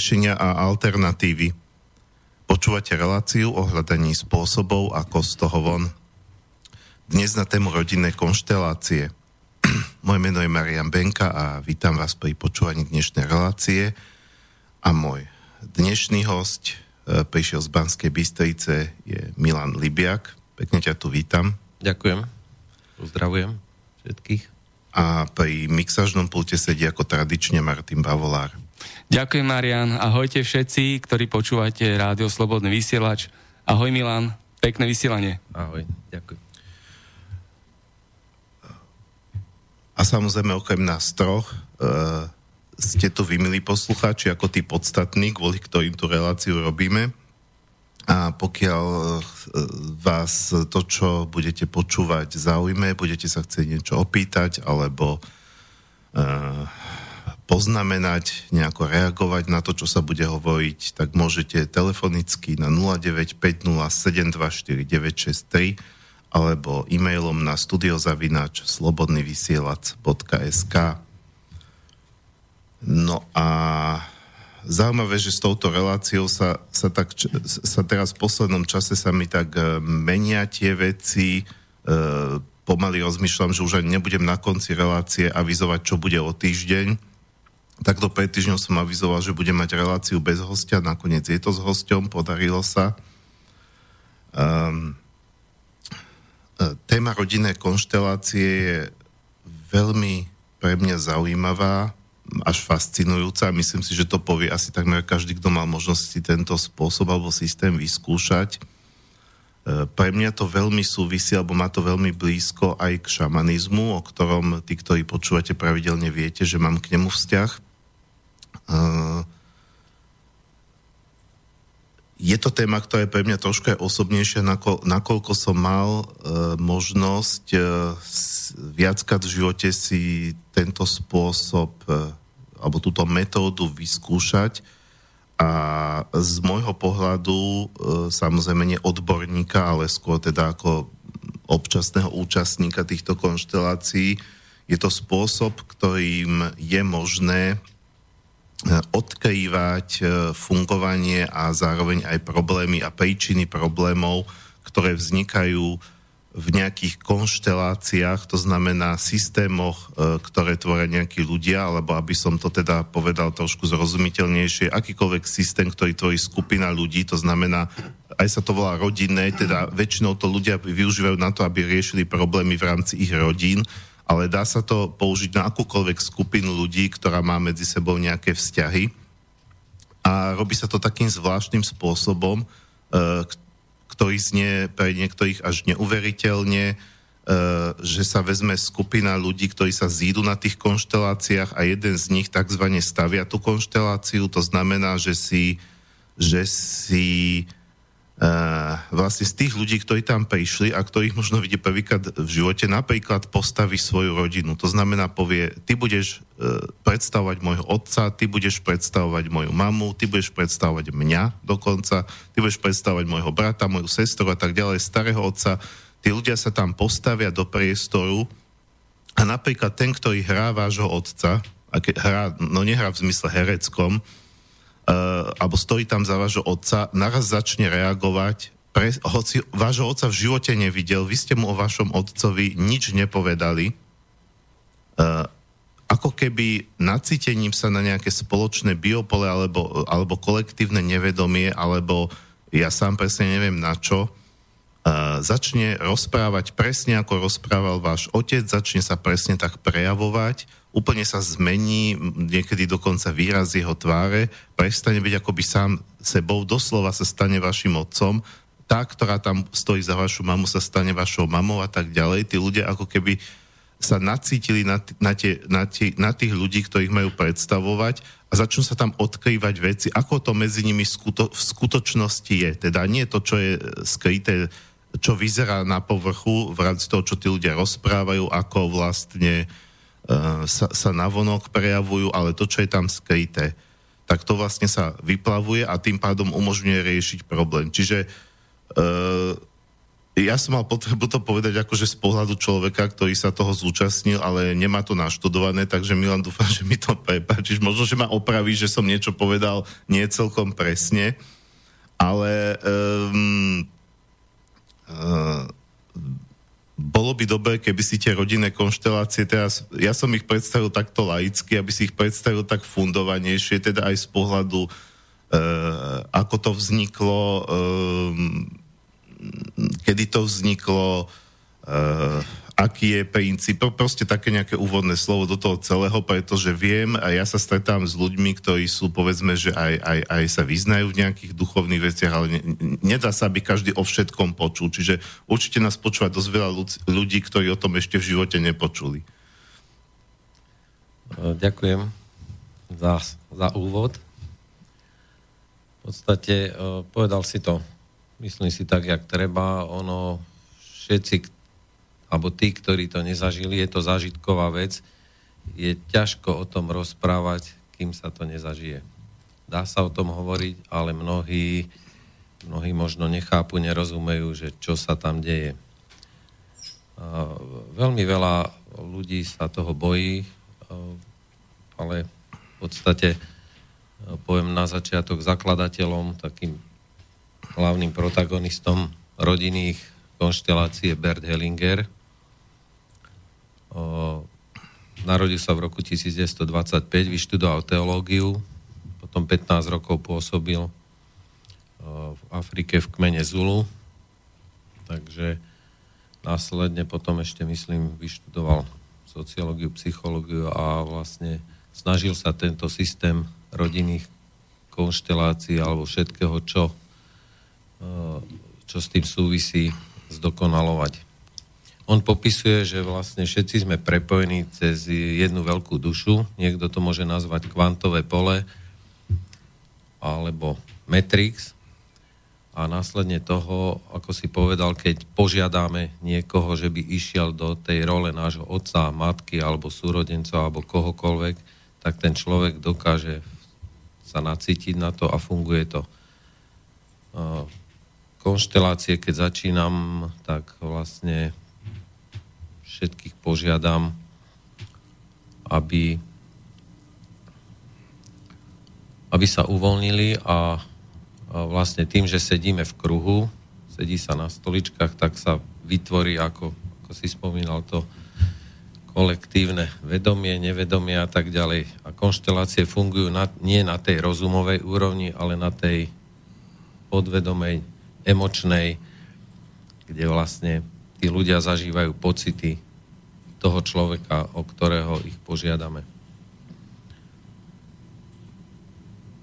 riešenia a alternatívy. Počúvate reláciu o hľadaní spôsobov, ako z toho von. Dnes na tému rodinné konštelácie. Moje meno je Marian Benka a vítam vás pri počúvaní dnešnej relácie. A môj dnešný host e, prišiel z Banskej Bystrice, je Milan Libiak. Pekne ťa tu vítam. Ďakujem. Pozdravujem všetkých. A pri mixážnom pulte sedí ako tradične Martin Bavolár. Ďakujem, Marian. Ahojte všetci, ktorí počúvate Rádio Slobodný vysielač. Ahoj, Milan. Pekné vysielanie. Ahoj, ďakujem. A samozrejme, okrem nás troch, uh, ste tu vy, milí poslucháči, ako tí podstatní, kvôli ktorým tú reláciu robíme. A pokiaľ e, vás to, čo budete počúvať, zaujme, budete sa chcieť niečo opýtať alebo uh, poznamenať, nejako reagovať na to, čo sa bude hovoriť, tak môžete telefonicky na 0950724963 alebo e-mailom na studiozavinač slobodnyvysielac.sk No a zaujímavé, že s touto reláciou sa, sa, tak, sa teraz v poslednom čase sa mi tak e, menia tie veci. E, pomaly rozmýšľam, že už ani nebudem na konci relácie avizovať, čo bude o týždeň. Takto pred týždňom som avizoval, že budem mať reláciu bez hostia, nakoniec je to s hosťom, podarilo sa. Um, téma rodinné konštelácie je veľmi pre mňa zaujímavá až fascinujúca. Myslím si, že to povie asi takmer každý, kto mal možnosť si tento spôsob alebo systém vyskúšať. E, pre mňa to veľmi súvisí, alebo má to veľmi blízko aj k šamanizmu, o ktorom tí, ktorí počúvate pravidelne, viete, že mám k nemu vzťah. E, je to téma, ktorá je pre mňa trošku aj osobnejšia, nakoľko som mal uh, možnosť uh, viackrát v živote si tento spôsob uh, alebo túto metódu vyskúšať. A z môjho pohľadu e, samozrejme nie odborníka, ale skôr teda ako občasného účastníka týchto konštelácií je to spôsob, ktorým je možné e, odkrývať e, fungovanie a zároveň aj problémy a príčiny problémov, ktoré vznikajú v nejakých konšteláciách, to znamená systémoch, e, ktoré tvoria nejakí ľudia, alebo aby som to teda povedal trošku zrozumiteľnejšie, akýkoľvek systém, ktorý tvorí skupina ľudí, to znamená, aj sa to volá rodinné, teda väčšinou to ľudia využívajú na to, aby riešili problémy v rámci ich rodín, ale dá sa to použiť na akúkoľvek skupinu ľudí, ktorá má medzi sebou nejaké vzťahy. A robí sa to takým zvláštnym spôsobom, e, ktorý znie pre niektorých až neuveriteľne, e, že sa vezme skupina ľudí, ktorí sa zídu na tých konšteláciách a jeden z nich tzv. stavia tú konšteláciu. To znamená, že si, že si vlastne z tých ľudí, ktorí tam prišli a ktorých možno vidie prvýkrát v živote, napríklad postaví svoju rodinu. To znamená, povie, ty budeš uh, predstavovať môjho otca, ty budeš predstavovať moju mamu, ty budeš predstavovať mňa dokonca, ty budeš predstavovať môjho brata, moju sestru a tak ďalej, starého otca. Tí ľudia sa tam postavia do priestoru a napríklad ten, ktorý hrá vášho otca, a ke, hrá, no nehrá v zmysle hereckom, uh, alebo stojí tam za vášho otca, naraz začne reagovať, pre, hoci vášho otca v živote nevidel, vy ste mu o vašom otcovi nič nepovedali, uh, ako keby nacítením sa na nejaké spoločné biopole alebo, alebo kolektívne nevedomie, alebo ja sám presne neviem na čo, uh, začne rozprávať presne ako rozprával váš otec, začne sa presne tak prejavovať, úplne sa zmení, niekedy dokonca výraz jeho tváre, prestane byť akoby sám sebou, doslova sa stane vašim otcom, tá, ktorá tam stojí za vašu mamu, sa stane vašou mamou a tak ďalej. Tí ľudia ako keby sa nacítili na, t- na, tie, na, tie, na tých ľudí, ktorých majú predstavovať a začnú sa tam odkrývať veci, ako to medzi nimi skuto, v skutočnosti je. Teda nie to, čo je skryté, čo vyzerá na povrchu v rámci toho, čo tí ľudia rozprávajú, ako vlastne uh, sa, sa navonok prejavujú, ale to, čo je tam skryté, tak to vlastne sa vyplavuje a tým pádom umožňuje riešiť problém. Čiže uh, ja som mal potrebu to povedať akože z pohľadu človeka, ktorý sa toho zúčastnil, ale nemá to naštudované, takže Milan dúfam, že mi to prepáčiš. Možno, že ma opraví, že som niečo povedal nie celkom presne, ale um, uh, bolo by dobré, keby si tie rodinné konštelácie teraz, ja som ich predstavil takto laicky, aby si ich predstavil tak fundovanejšie, teda aj z pohľadu, uh, ako to vzniklo, um, kedy to vzniklo, uh, aký je princíp, proste také nejaké úvodné slovo do toho celého, pretože viem a ja sa stretám s ľuďmi, ktorí sú povedzme, že aj, aj, aj sa vyznajú v nejakých duchovných veciach, ale ne, nedá sa, aby každý o všetkom počul. Čiže určite nás počúva dosť veľa ľudí, ktorí o tom ešte v živote nepočuli. Ďakujem za, za úvod. V podstate povedal si to myslím si tak, jak treba. Ono, všetci, alebo tí, ktorí to nezažili, je to zážitková vec, je ťažko o tom rozprávať, kým sa to nezažije. Dá sa o tom hovoriť, ale mnohí, mnohí možno nechápu, nerozumejú, že čo sa tam deje. Veľmi veľa ľudí sa toho bojí, ale v podstate poviem na začiatok zakladateľom, takým hlavným protagonistom rodinných konštelácií je Bert Hellinger. Narodil sa v roku 1925, vyštudoval teológiu, potom 15 rokov pôsobil v Afrike v kmene Zulu, takže následne potom ešte, myslím, vyštudoval sociológiu, psychológiu a vlastne snažil sa tento systém rodinných konštelácií alebo všetkého, čo čo s tým súvisí, zdokonalovať. On popisuje, že vlastne všetci sme prepojení cez jednu veľkú dušu. Niekto to môže nazvať kvantové pole alebo Matrix. A následne toho, ako si povedal, keď požiadame niekoho, že by išiel do tej role nášho otca, matky alebo súrodencov alebo kohokoľvek, tak ten človek dokáže sa nacítiť na to a funguje to konštelácie, keď začínam, tak vlastne všetkých požiadam, aby, aby sa uvoľnili a, a vlastne tým, že sedíme v kruhu, sedí sa na stoličkách, tak sa vytvorí, ako, ako si spomínal, to kolektívne vedomie, nevedomie a tak ďalej. A konštelácie fungujú na, nie na tej rozumovej úrovni, ale na tej podvedomej emočnej, kde vlastne tí ľudia zažívajú pocity toho človeka, o ktorého ich požiadame.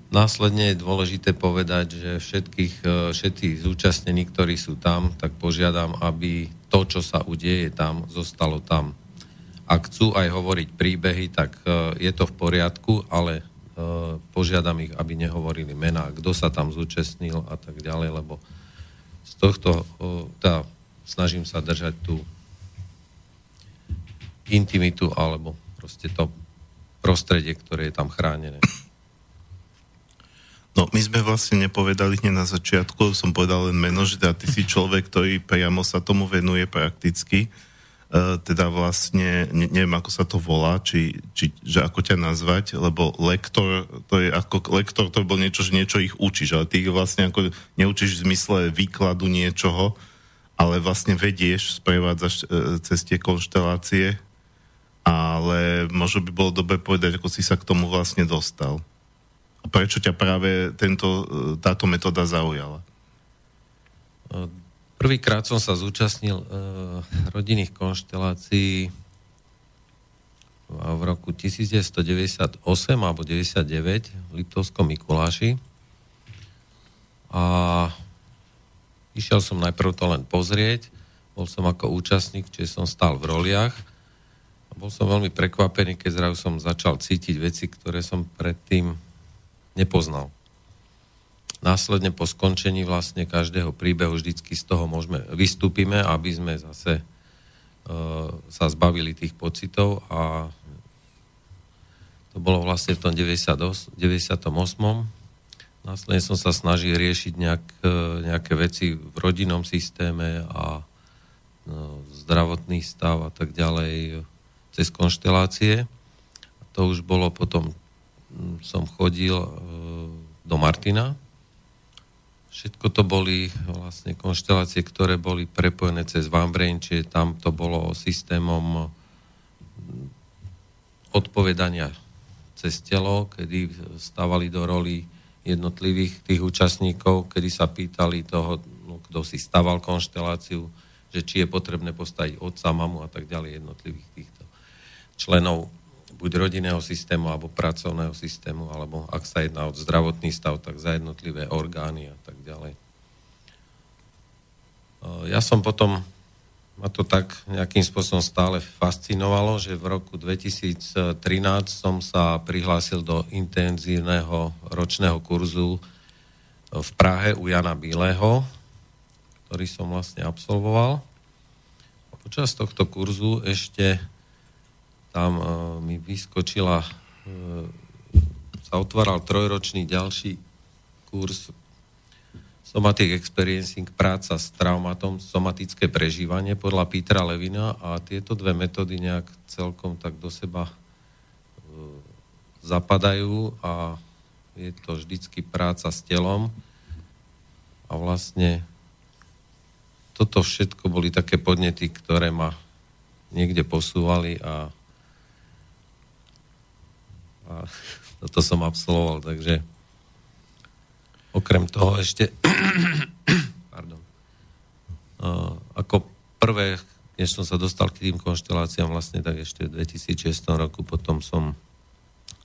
Následne je dôležité povedať, že všetkých, e, všetkých zúčastnení, ktorí sú tam, tak požiadam, aby to, čo sa udeje tam, zostalo tam. Ak chcú aj hovoriť príbehy, tak e, je to v poriadku, ale e, požiadam ich, aby nehovorili mená, kto sa tam zúčastnil a tak ďalej, lebo z tohto, tá, snažím sa držať tú intimitu alebo proste to prostredie, ktoré je tam chránené. No, my sme vlastne nepovedali hneď na začiatku, som povedal len meno, že teda ty si človek, ktorý priamo sa tomu venuje prakticky. Uh, teda vlastne, ne, neviem ako sa to volá, či, či, že ako ťa nazvať, lebo lektor, to je ako lektor, to bol niečo, že niečo ich učíš, ale ty ich vlastne ako neučíš v zmysle výkladu niečoho, ale vlastne vedieš, sprevádzaš uh, cez tie konštelácie, ale možno by bolo dobre povedať, ako si sa k tomu vlastne dostal. A prečo ťa práve tento, uh, táto metóda zaujala? Prvýkrát som sa zúčastnil e, rodinných konštelácií v roku 1998 alebo 99 v Liptovskom Mikuláši. A išiel som najprv to len pozrieť, bol som ako účastník, čiže som stal v roliach. Bol som veľmi prekvapený, keď zrazu som začal cítiť veci, ktoré som predtým nepoznal. Následne po skončení vlastne každého príbehu vždycky z toho môžeme, vystúpime, aby sme zase uh, sa zbavili tých pocitov a to bolo vlastne v tom 98. 98. následne som sa snažil riešiť nejak, e, nejaké veci v rodinnom systéme a no, zdravotný stav a tak ďalej cez konštelácie. To už bolo potom, som chodil e, do Martina. Všetko to boli vlastne konštelácie, ktoré boli prepojené cez Vambrain, čiže tam to bolo systémom odpovedania cez telo, kedy stávali do roli jednotlivých tých účastníkov, kedy sa pýtali toho, no, kto si staval konšteláciu, že či je potrebné postaviť otca, mamu a tak ďalej jednotlivých týchto členov buď rodinného systému alebo pracovného systému, alebo ak sa jedná o zdravotný stav, tak za jednotlivé orgány a tak ďalej. Ja som potom ma to tak nejakým spôsobom stále fascinovalo, že v roku 2013 som sa prihlásil do intenzívneho ročného kurzu v Prahe u Jana Bíleho, ktorý som vlastne absolvoval. A počas tohto kurzu ešte tam uh, mi vyskočila, uh, sa otváral trojročný ďalší kurz Somatic Experiencing, práca s traumatom, somatické prežívanie podľa Petra Levina a tieto dve metódy nejak celkom tak do seba e, zapadajú a je to vždycky práca s telom. A vlastne toto všetko boli také podnety, ktoré ma niekde posúvali a, a toto som absolvoval, takže Okrem toho ešte, pardon, ako prvé, keď som sa dostal k tým konšteláciám vlastne, tak ešte v 2006 roku potom som,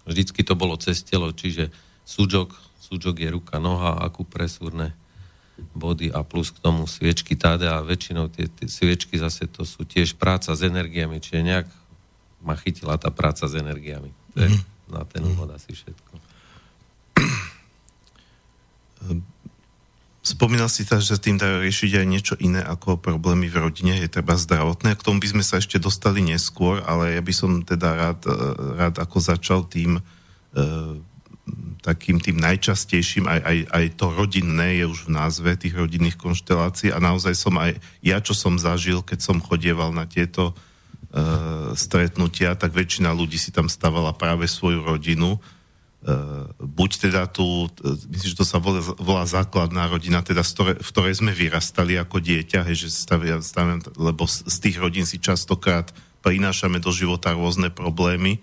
vždycky to bolo cez telo, čiže súčok, súčok je ruka, noha, akupresúrne body a plus k tomu sviečky táde a väčšinou tie, tie sviečky zase to sú tiež práca s energiami, čiže nejak ma chytila tá práca s energiami. To je mm. Na ten úvod asi všetko. Spomínal si teda, že tým dá riešiť aj niečo iné ako problémy v rodine, je treba zdravotné. K tomu by sme sa ešte dostali neskôr, ale ja by som teda rád, e, rád ako začal tým e, takým tým najčastejším, aj, aj, aj to rodinné je už v názve tých rodinných konštelácií a naozaj som aj ja, čo som zažil, keď som chodieval na tieto stretnutia, tak väčšina ľudí si tam stavala práve svoju rodinu Eh, buď teda tu, eh, myslím, že to sa volá, volá základná rodina, teda v ktorej sme vyrastali ako dieťa, hej, že stavia, stavia, lebo z tých rodín si častokrát prinášame do života rôzne problémy.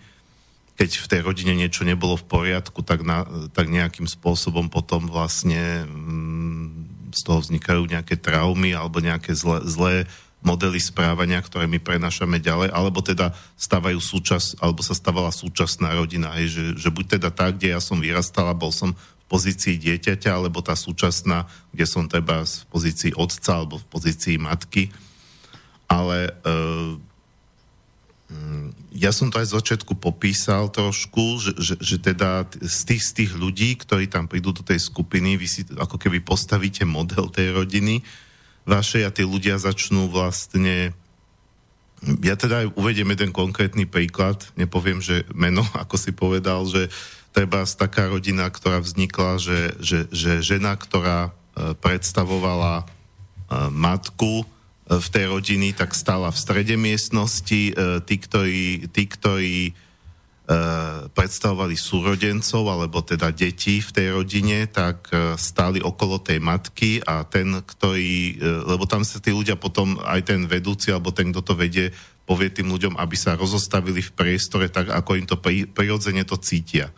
Keď v tej rodine niečo nebolo v poriadku, tak, na, tak nejakým spôsobom potom vlastne mm, z toho vznikajú nejaké traumy alebo nejaké zlé, zlé modely správania, ktoré my prenašame ďalej, alebo teda stávajú súčas, alebo sa stávala súčasná rodina, hej, že, že buď teda tá, kde ja som vyrastala, bol som v pozícii dieťaťa, alebo tá súčasná, kde som teda v pozícii otca, alebo v pozícii matky. Ale e, ja som to aj z začiatku popísal trošku, že, že, že teda z tých, z tých ľudí, ktorí tam prídu do tej skupiny, vy si ako keby postavíte model tej rodiny, vašej a tí ľudia začnú vlastne ja teda aj uvediem jeden konkrétny príklad, nepoviem, že meno, ako si povedal, že treba taká rodina, ktorá vznikla, že, že, že žena, ktorá e, predstavovala e, matku e, v tej rodiny, tak stála v strede miestnosti. Tí, ktorí, tí, ktorí predstavovali súrodencov alebo teda deti v tej rodine, tak e, stáli okolo tej matky a ten, ktorý, e, lebo tam sa tí ľudia potom, aj ten vedúci alebo ten, kto to vedie, povie tým ľuďom, aby sa rozostavili v priestore tak, ako im to prirodzene to cítia.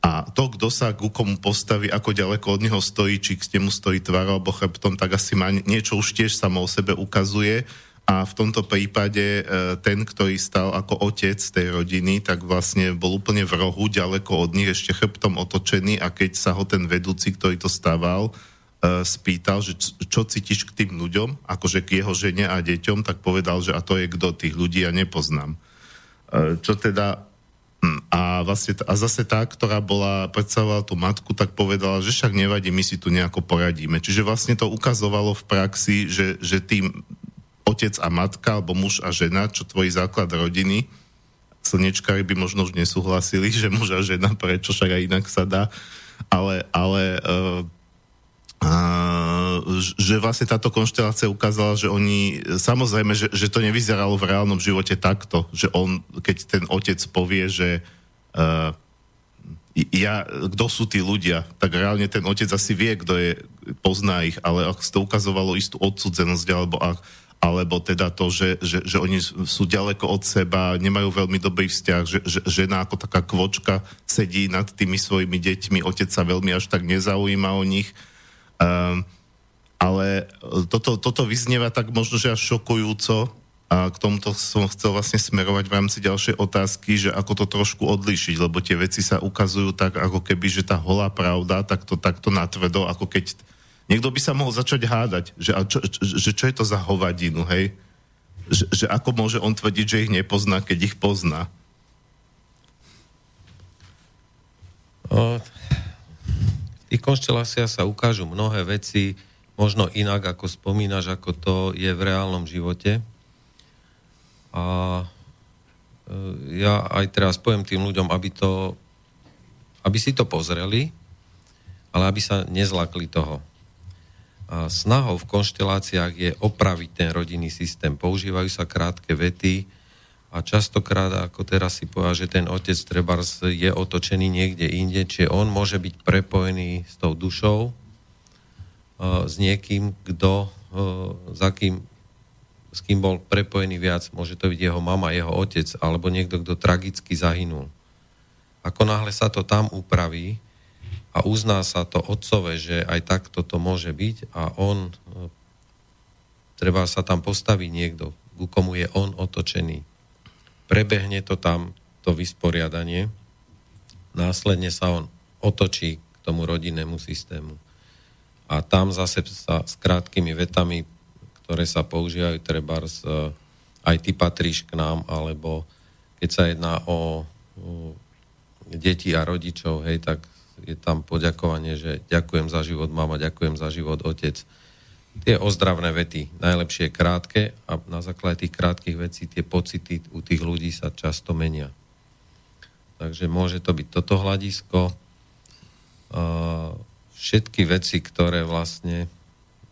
A to, kto sa ku komu postaví, ako ďaleko od neho stojí, či k nemu stojí tvár alebo chrbtom, tak asi má niečo už tiež samo o sebe ukazuje a v tomto prípade e, ten, ktorý stal ako otec tej rodiny, tak vlastne bol úplne v rohu, ďaleko od nich, ešte chrbtom otočený a keď sa ho ten vedúci, ktorý to stával, e, spýtal, že čo cítiš k tým ľuďom, akože k jeho žene a deťom, tak povedal, že a to je kto, tých ľudí ja nepoznám. E, čo teda hm, a, vlastne, a zase tá, ktorá bola, predstavovala tú matku, tak povedala, že však nevadí, my si tu nejako poradíme. Čiže vlastne to ukazovalo v praxi, že, že tým otec a matka, alebo muž a žena, čo tvojí základ rodiny. Slnečkári by možno už nesúhlasili, že muž a žena, prečo však aj inak sa dá. ale, ale uh, uh, že vlastne táto konštelácia ukázala, že oni, samozrejme, že, že to nevyzeralo v reálnom živote takto, že on, keď ten otec povie, že uh, ja, kto sú tí ľudia, tak reálne ten otec asi vie, kto je, pozná ich, ale ak to ukazovalo istú odsudzenosť, alebo ak, alebo teda to, že, že, že oni sú ďaleko od seba, nemajú veľmi dobrý vzťah, že, že žena ako taká kvočka sedí nad tými svojimi deťmi, otec sa veľmi až tak nezaujíma o nich. Um, ale toto, toto vyznieva tak možno, že až šokujúco a k tomuto som chcel vlastne smerovať v rámci ďalšej otázky, že ako to trošku odlišiť, lebo tie veci sa ukazujú tak, ako keby, že tá holá pravda, tak to takto natvrdo, ako keď Niekto by sa mohol začať hádať, že, čo, že čo je to za hovadinu, hej? Že, že ako môže on tvrdiť, že ich nepozná, keď ich pozná? O, v sa ukážu mnohé veci, možno inak, ako spomínaš, ako to je v reálnom živote. A e, ja aj teraz poviem tým ľuďom, aby, to, aby si to pozreli, ale aby sa nezlakli toho snahou v konšteláciách je opraviť ten rodinný systém. Používajú sa krátke vety a častokrát, ako teraz si povedal, že ten otec trebárs je otočený niekde inde, čiže on môže byť prepojený s tou dušou, uh, s niekým, kto, uh, za kým, s kým bol prepojený viac. Môže to byť jeho mama, jeho otec, alebo niekto, kto tragicky zahynul. Ako náhle sa to tam upraví, a uzná sa to otcové, že aj takto to môže byť a on, e, treba sa tam postaviť niekto, ku komu je on otočený. Prebehne to tam, to vysporiadanie, následne sa on otočí k tomu rodinnému systému. A tam zase sa s krátkými vetami, ktoré sa používajú, treba e, aj ty patríš k nám, alebo keď sa jedná o deti a rodičov, hej, tak je tam poďakovanie, že ďakujem za život mama, ďakujem za život otec. Tie ozdravné vety, najlepšie krátke a na základe tých krátkých vecí tie pocity u tých ľudí sa často menia. Takže môže to byť toto hľadisko. Všetky veci, ktoré vlastne,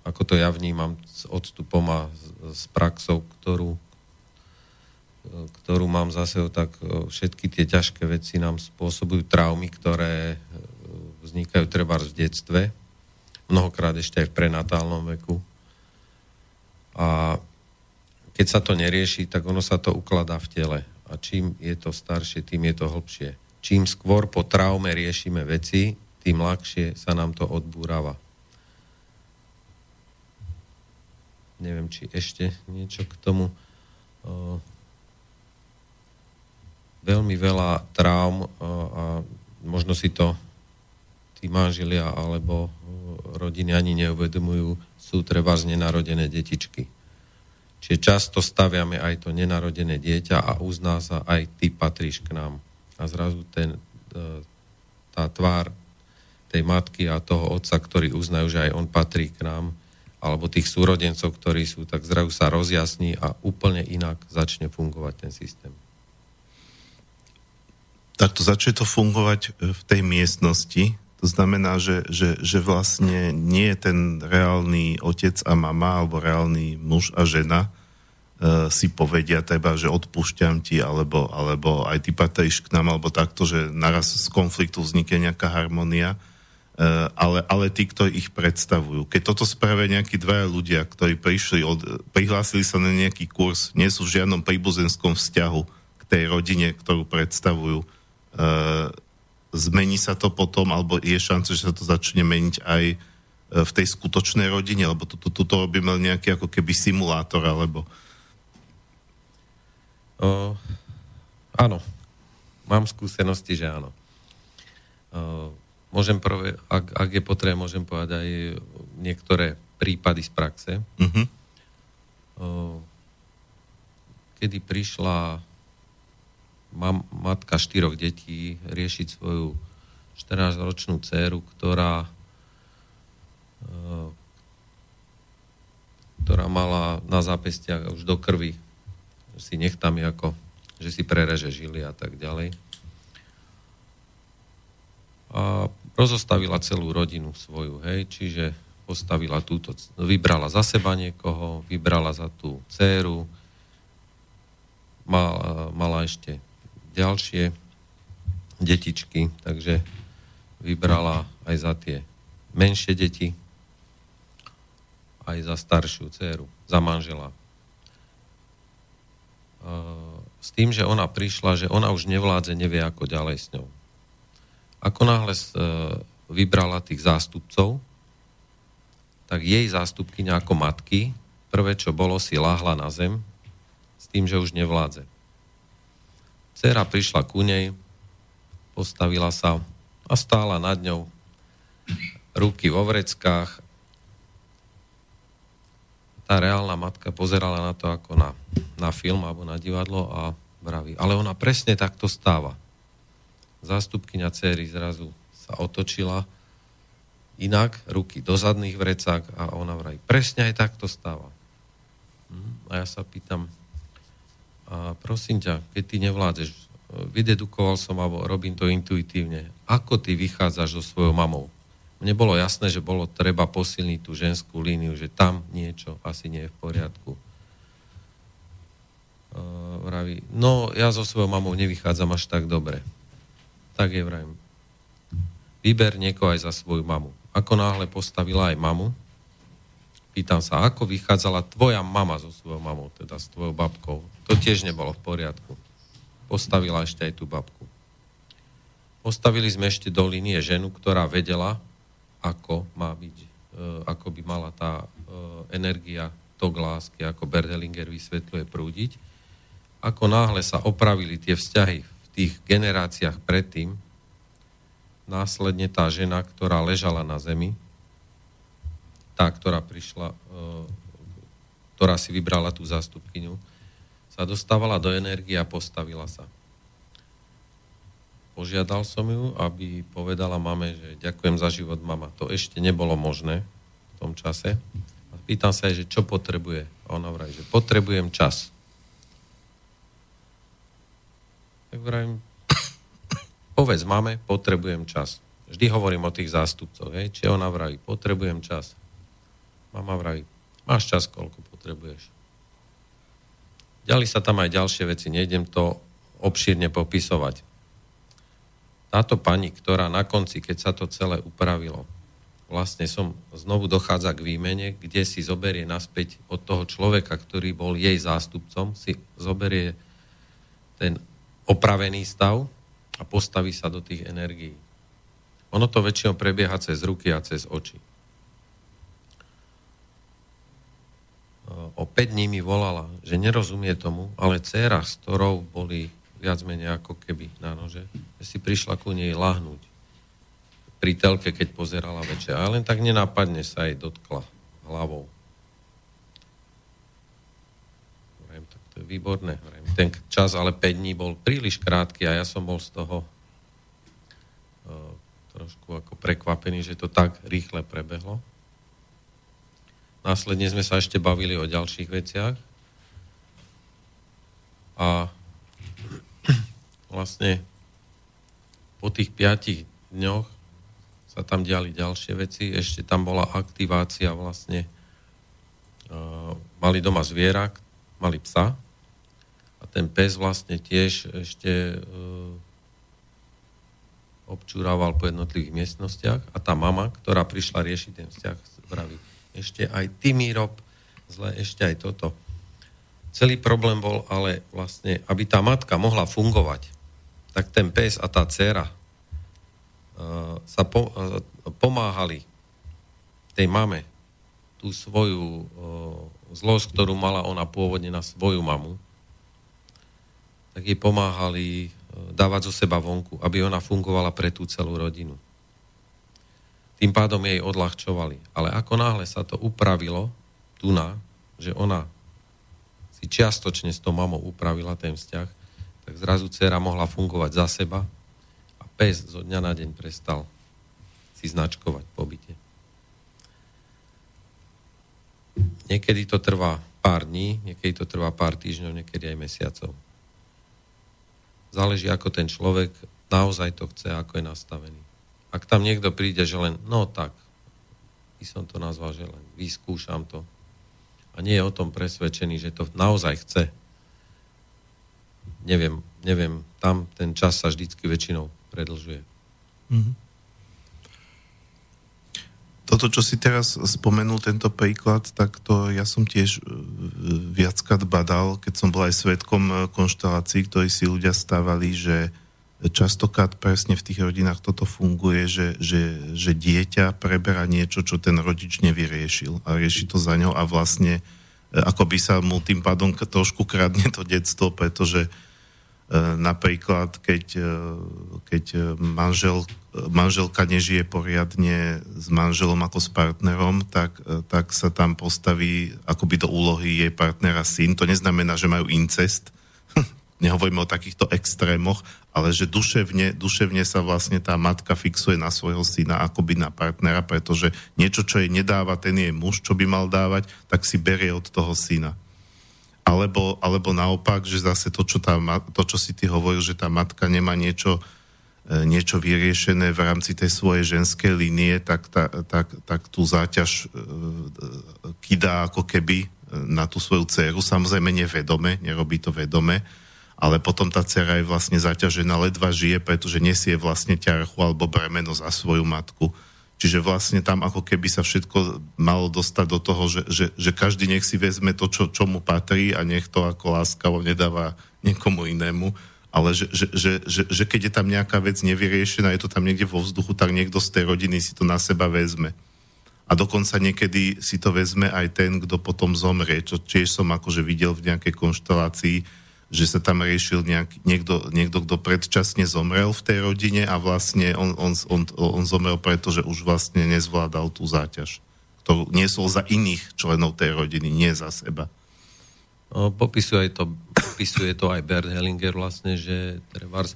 ako to ja vnímam s odstupom a s praxou, ktorú, ktorú mám zase, tak všetky tie ťažké veci nám spôsobujú traumy, ktoré vznikajú treba v detstve, mnohokrát ešte aj v prenatálnom veku. A keď sa to nerieši, tak ono sa to ukladá v tele. A čím je to staršie, tým je to hlbšie. Čím skôr po traume riešime veci, tým ľahšie sa nám to odbúrava. Neviem, či ešte niečo k tomu. veľmi veľa traum a možno si to tí manželia alebo uh, rodiny ani neuvedomujú, sú treba z nenarodené detičky. Čiže často staviame aj to nenarodené dieťa a uzná sa aj ty patríš k nám. A zrazu ten, uh, tá tvár tej matky a toho otca, ktorí uznajú, že aj on patrí k nám, alebo tých súrodencov, ktorí sú, tak zrazu sa rozjasní a úplne inak začne fungovať ten systém. Takto začne to fungovať v tej miestnosti, to znamená, že, že, že vlastne nie je ten reálny otec a mama alebo reálny muž a žena e, si povedia teba, že odpúšťam ti alebo, alebo aj ty patríš k nám alebo takto, že naraz z konfliktu vznikne nejaká harmonia, e, ale, ale tí, ktorí ich predstavujú. Keď toto spravia nejakí dvaja ľudia, ktorí prišli, od, prihlásili sa na nejaký kurz, nie sú v žiadnom príbuzenskom vzťahu k tej rodine, ktorú predstavujú, e, zmení sa to potom, alebo je šanca, že sa to začne meniť aj e, v tej skutočnej rodine, alebo toto tu, tu, robíme nejaký ako keby simulátor, alebo... O, áno, mám skúsenosti, že áno. O, môžem prvé, ak, ak je potrebné, môžem povedať aj niektoré prípady z praxe. Uh-huh. O, kedy prišla mám matka štyroch detí riešiť svoju 14-ročnú dceru, ktorá eh, ktorá mala na zápestiach už do krvi si nechtami ako, že si prereže žily a tak ďalej. A rozostavila celú rodinu svoju, hej, čiže postavila túto, vybrala za seba niekoho, vybrala za tú dceru, mala, mala ešte ďalšie detičky, takže vybrala aj za tie menšie deti, aj za staršiu dceru, za manžela. S tým, že ona prišla, že ona už nevládze, nevie ako ďalej s ňou. Ako náhle e, vybrala tých zástupcov, tak jej zástupkyňa ako matky, prvé čo bolo, si láhla na zem s tým, že už nevládze. Cera prišla ku nej, postavila sa a stála nad ňou, ruky vo vreckách. Tá reálna matka pozerala na to ako na, na film alebo na divadlo a vraví, ale ona presne takto stáva zástupkynia céry zrazu sa otočila inak, ruky do zadných vrecák a ona vraj, presne aj takto stáva. Hm? A ja sa pýtam, prosím ťa, keď ty nevládzeš, vydedukoval som alebo robím to intuitívne, ako ty vychádzaš so svojou mamou? Mne bolo jasné, že bolo treba posilniť tú ženskú líniu, že tam niečo asi nie je v poriadku. Uh, vraví, no ja so svojou mamou nevychádzam až tak dobre tak je vrajím. Vyber niekoho aj za svoju mamu. Ako náhle postavila aj mamu, pýtam sa, ako vychádzala tvoja mama so svojou mamou, teda s tvojou babkou. To tiež nebolo v poriadku. Postavila ešte aj tú babku. Postavili sme ešte do linie ženu, ktorá vedela, ako má byť, e, ako by mala tá e, energia, tok lásky, ako Berdelinger vysvetľuje, prúdiť. Ako náhle sa opravili tie vzťahy v tých generáciách predtým, následne tá žena, ktorá ležala na zemi, tá, ktorá prišla, e, ktorá si vybrala tú zástupkyňu, sa dostávala do energie a postavila sa. Požiadal som ju, aby povedala mame, že ďakujem za život, mama. To ešte nebolo možné v tom čase. A pýtam sa aj, že čo potrebuje. A ona vraví, že potrebujem čas. Tak vrajím, povedz máme, potrebujem čas. Vždy hovorím o tých zástupcoch, hej, či ona vraví, potrebujem čas. Mama vraví, máš čas, koľko potrebuješ. Ďali sa tam aj ďalšie veci, nejdem to obšírne popisovať. Táto pani, ktorá na konci, keď sa to celé upravilo, vlastne som znovu dochádza k výmene, kde si zoberie naspäť od toho človeka, ktorý bol jej zástupcom, si zoberie ten opravený stav a postaví sa do tých energií. Ono to väčšinou prebieha cez ruky a cez oči. O 5 dní mi volala, že nerozumie tomu, ale dcera, s ktorou boli viac menej ako keby na nože, že si prišla ku nej lahnúť pri telke, keď pozerala večer. A len tak nenápadne sa jej dotkla hlavou. to je výborné. Ten čas ale 5 dní bol príliš krátky a ja som bol z toho uh, trošku ako prekvapený, že to tak rýchle prebehlo. Následne sme sa ešte bavili o ďalších veciach a vlastne po tých piatich dňoch sa tam diali ďalšie veci. Ešte tam bola aktivácia vlastne. Uh, mali doma zviera, mali psa a ten pes vlastne tiež ešte uh, občúrával po jednotlivých miestnostiach a tá mama, ktorá prišla riešiť ten vzťah, vraví, ešte aj ty mi rob zle, ešte aj toto. Celý problém bol ale vlastne, aby tá matka mohla fungovať, tak ten pes a tá dcera uh, sa po, uh, pomáhali tej mame tú svoju uh, zlosť, ktorú mala ona pôvodne na svoju mamu, tak jej pomáhali e, dávať zo seba vonku, aby ona fungovala pre tú celú rodinu. Tým pádom jej odľahčovali. Ale ako náhle sa to upravilo, tu na, že ona si čiastočne s tou mamou upravila ten vzťah, tak zrazu dcera mohla fungovať za seba a pes zo dňa na deň prestal si značkovať po byte. Niekedy to trvá pár dní, niekedy to trvá pár týždňov, niekedy aj mesiacov. Záleží, ako ten človek naozaj to chce, ako je nastavený. Ak tam niekto príde, že len, no tak, by som to nazval, že len vyskúšam to a nie je o tom presvedčený, že to naozaj chce, neviem, neviem, tam ten čas sa vždycky väčšinou predlžuje. Mm-hmm. Toto, čo si teraz spomenul, tento príklad, tak to ja som tiež e, viackrát badal, keď som bol aj svetkom e, konštelácií, ktorí si ľudia stávali, že častokrát presne v tých rodinách toto funguje, že, že, že dieťa preberá niečo, čo ten rodič nevyriešil a rieši to za ňou a vlastne e, ako by sa mu tým pádom trošku kradne to detstvo, pretože napríklad keď, keď manžel manželka nežije poriadne s manželom ako s partnerom, tak, e, tak sa tam postaví akoby do úlohy jej partnera syn. To neznamená, že majú incest, nehovoríme o takýchto extrémoch, ale že duševne, duševne sa vlastne tá matka fixuje na svojho syna akoby na partnera, pretože niečo, čo jej nedáva ten jej muž, čo by mal dávať, tak si berie od toho syna. Alebo, alebo naopak, že zase to čo, tá, to, čo si ty hovoril, že tá matka nemá niečo, E, niečo vyriešené v rámci tej svojej ženskej línie, tak, tak, tak, tak tú záťaž e, kydá ako keby na tú svoju dceru. Samozrejme nevedome, nerobí to vedome, ale potom tá dcera je vlastne zaťažená, ledva žije, pretože nesie vlastne ťarchu alebo bremeno za svoju matku. Čiže vlastne tam ako keby sa všetko malo dostať do toho, že, že, že každý nech si vezme to, čo, čo mu patrí a nech to ako láskavo nedáva niekomu inému ale že, že, že, že, že keď je tam nejaká vec nevyriešená, je to tam niekde vo vzduchu, tak niekto z tej rodiny si to na seba vezme. A dokonca niekedy si to vezme aj ten, kto potom zomrie. Čo tiež som akože videl v nejakej konštelácii, že sa tam riešil nejak, niekto, niekto, kto predčasne zomrel v tej rodine a vlastne on, on, on, on zomrel preto, že už vlastne nezvládal tú záťaž, ktorú niesol za iných členov tej rodiny, nie za seba. No, popisuje, to, popisuje to aj Bert Hellinger vlastne, že trebárs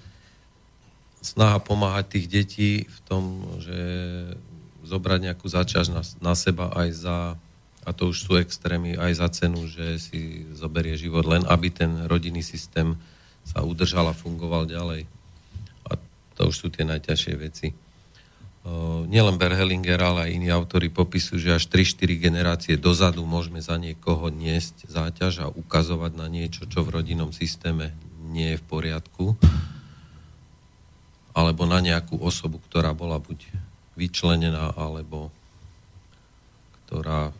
snaha pomáhať tých detí v tom, že zobrať nejakú začaž na, na seba aj za, a to už sú extrémy, aj za cenu, že si zoberie život, len aby ten rodinný systém sa udržal a fungoval ďalej. A to už sú tie najťažšie veci nielen Berhelinger, ale aj iní autori popisujú, že až 3-4 generácie dozadu môžeme za niekoho niesť záťaž a ukazovať na niečo, čo v rodinnom systéme nie je v poriadku, alebo na nejakú osobu, ktorá bola buď vyčlenená, alebo ktorá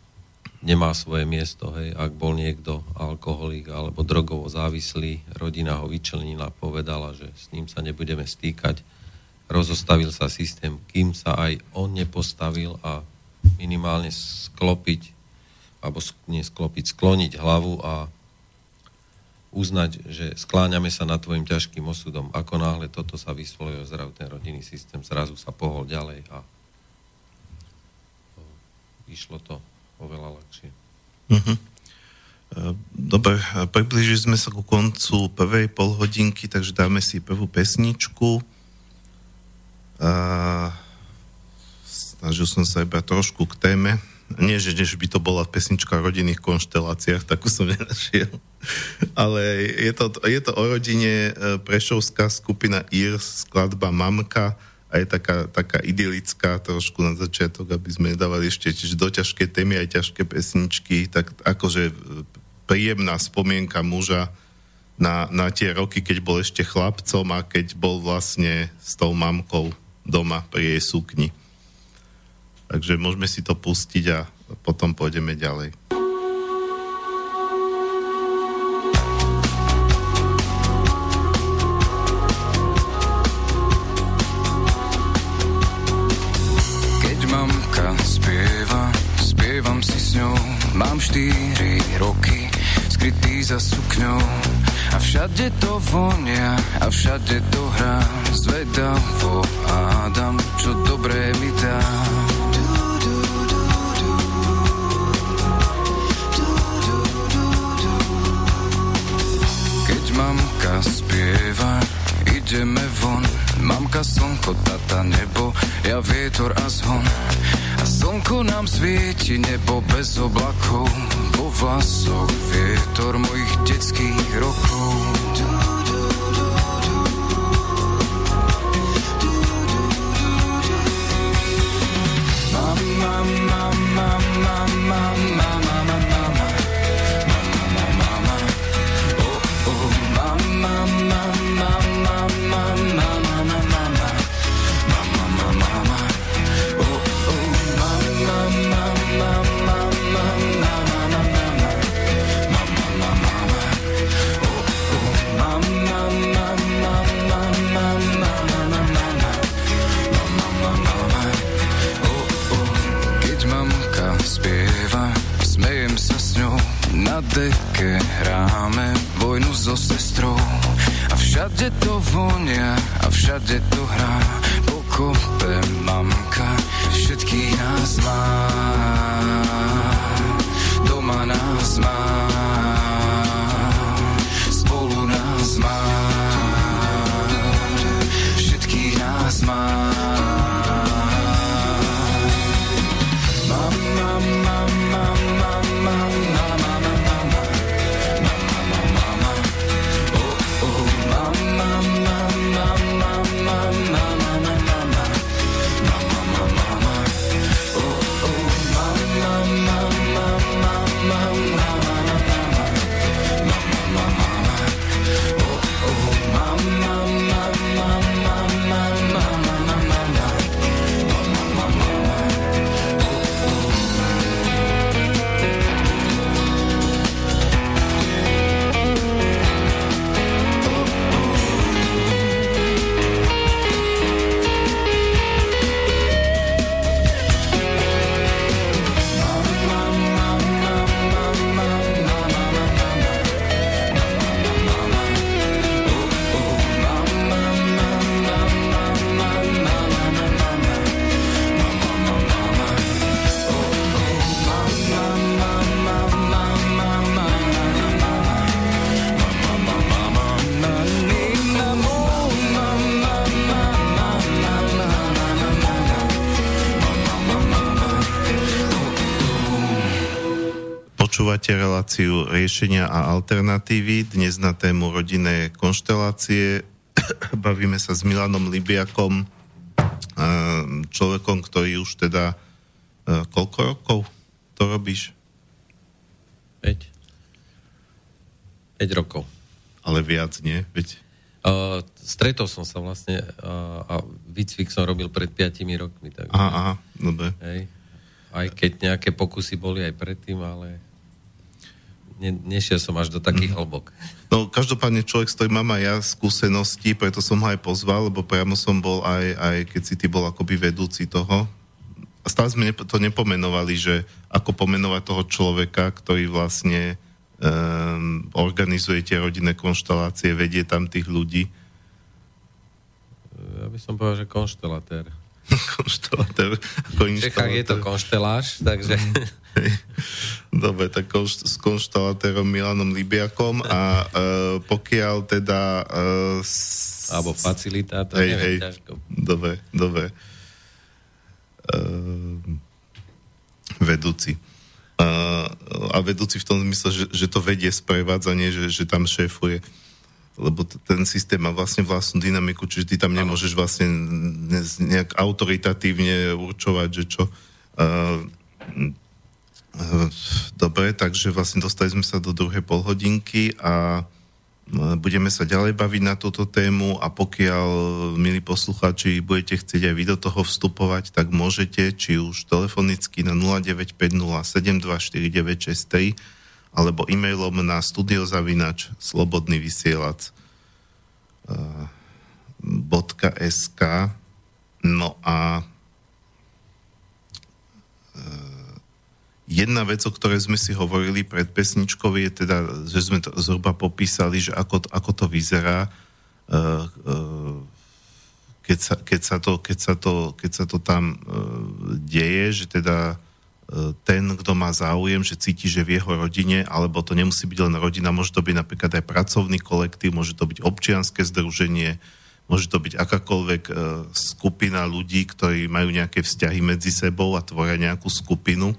nemá svoje miesto, hej, ak bol niekto alkoholik alebo drogovo závislý, rodina ho vyčlenila, povedala, že s ním sa nebudeme stýkať, rozostavil sa systém, kým sa aj on nepostavil a minimálne sklopiť, alebo nie sklopiť, skloniť hlavu a uznať, že skláňame sa nad tvojim ťažkým osudom. Ako náhle toto sa vyslovuje zdrav ten rodinný systém, zrazu sa pohol ďalej a išlo to oveľa ľahšie. Uh-huh. Dobre, približili sme sa ku koncu prvej polhodinky, takže dáme si prvú pesničku. A snažil som sa iba trošku k téme. Nie, že, že by to bola pesnička o rodinných konšteláciách, takú som nenašiel. Ale je to, je to o rodine e, prešovská skupina IRS, skladba Mamka a je taká, taká idylická trošku na začiatok, aby sme nedávali ešte čiže do ťažké témy aj ťažké pesničky, tak akože e, príjemná spomienka muža, na, na tie roky, keď bol ešte chlapcom a keď bol vlastne s tou mamkou doma pri jej sukni. Takže môžeme si to pustiť a potom pôjdeme ďalej. Mám štyri roky, skrytý za sukňou. A všade to vonia a všade to hrá. Zvedavo Adam, čo dobré mi dá. Keď mamka spieva, ideme von. Mamka, slnko, tata, nebo, ja vietor a zhon Slnko nám svieti, nebo bez oblakov, vo vlasoch vietor mojich detských rokov. Mama, mama. so sestrou. A všade to vonia a všade to hrá. Pokope mamka všetky nás má. Počúvate reláciu riešenia a alternatívy. Dnes na tému rodinné konštelácie. Bavíme sa s Milanom Libiakom, človekom, ktorý už teda koľko rokov to robíš? 5. 5 rokov. Ale viac, nie? Veď... Uh, stretol som sa vlastne uh, a výcvik som robil pred 5 rokmi. Tak, aha, aha, dobre. Hej. Aj keď nejaké pokusy boli aj predtým, ale ne, nešiel som až do takých mm. hlbok. No, každopádne človek, s ktorým mám aj ja skúsenosti, preto som ho aj pozval, lebo priamo som bol aj, aj keď si ty bol akoby vedúci toho. A stále sme to nepomenovali, že ako pomenovať toho človeka, ktorý vlastne um, organizuje tie rodinné konštelácie, vedie tam tých ľudí. Ja by som povedal, že konštelatér. konštelatér. V Čechách je to konšteláš, takže... Dobre, tak konšt, s konštelatérom Milanom Libiakom a uh, pokiaľ teda... Uh, s... Alebo facilitátor, hej, neviem, hej, ťažko. Dobre, dobre. Uh, vedúci. Uh, a vedúci v tom zmysle, že, že to vedie sprevádzanie, že, že tam šéfuje lebo t- ten systém má vlastne vlastnú dynamiku, čiže ty tam nemôžeš vlastne nejak autoritatívne určovať, že čo. Uh, Dobre, takže vlastne dostali sme sa do druhej polhodinky a budeme sa ďalej baviť na túto tému a pokiaľ, milí poslucháči, budete chcieť aj vy do toho vstupovať, tak môžete, či už telefonicky na 0950724963 alebo e-mailom na studiozavinač slobodný vysielač .sk No a Jedna vec, o ktorej sme si hovorili pred pesničkou, je teda, že sme to zhruba popísali, že ako, ako to vyzerá, uh, uh, keď, sa, keď, sa to, keď, sa to, keď sa to tam uh, deje, že teda ten, kto má záujem, že cíti, že v jeho rodine, alebo to nemusí byť len rodina, môže to byť napríklad aj pracovný kolektív, môže to byť občianske združenie, môže to byť akákoľvek skupina ľudí, ktorí majú nejaké vzťahy medzi sebou a tvoria nejakú skupinu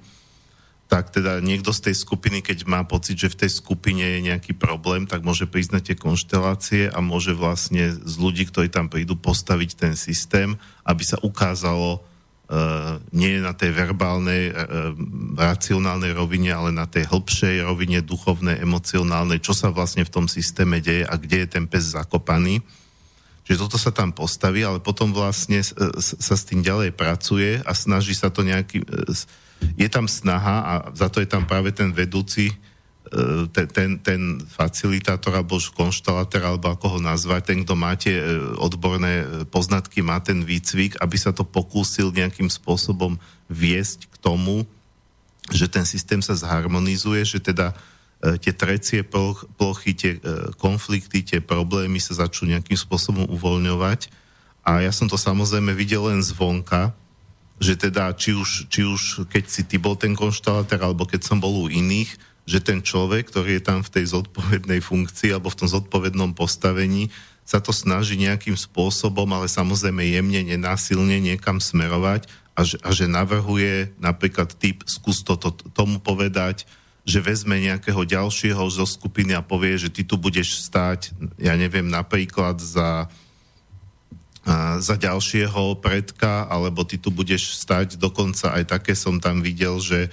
tak teda niekto z tej skupiny, keď má pocit, že v tej skupine je nejaký problém, tak môže priznať tie konštelácie a môže vlastne z ľudí, ktorí tam prídu, postaviť ten systém, aby sa ukázalo uh, nie na tej verbálnej, uh, racionálnej rovine, ale na tej hĺbšej rovine, duchovnej, emocionálnej, čo sa vlastne v tom systéme deje a kde je ten pes zakopaný. Čiže toto sa tam postaví, ale potom vlastne sa s tým ďalej pracuje a snaží sa to nejaký... Uh, je tam snaha a za to je tam práve ten vedúci, e, ten, ten, ten facilitátor alebo konštalatér, alebo ako ho nazvať, ten, kto máte e, odborné e, poznatky, má ten výcvik, aby sa to pokúsil nejakým spôsobom viesť k tomu, že ten systém sa zharmonizuje, že teda tie trecie plochy, tie konflikty, tie problémy sa začnú nejakým spôsobom uvoľňovať. A ja som to samozrejme videl len zvonka, že teda či už, či už keď si ty bol ten konštalátor, alebo keď som bol u iných, že ten človek, ktorý je tam v tej zodpovednej funkcii alebo v tom zodpovednom postavení, sa to snaží nejakým spôsobom, ale samozrejme jemne, nenásilne niekam smerovať a že, a že navrhuje napríklad typ, skús to, to tomu povedať, že vezme nejakého ďalšieho zo skupiny a povie, že ty tu budeš stáť, ja neviem, napríklad za za ďalšieho predka, alebo ty tu budeš stať, dokonca aj také som tam videl, že e,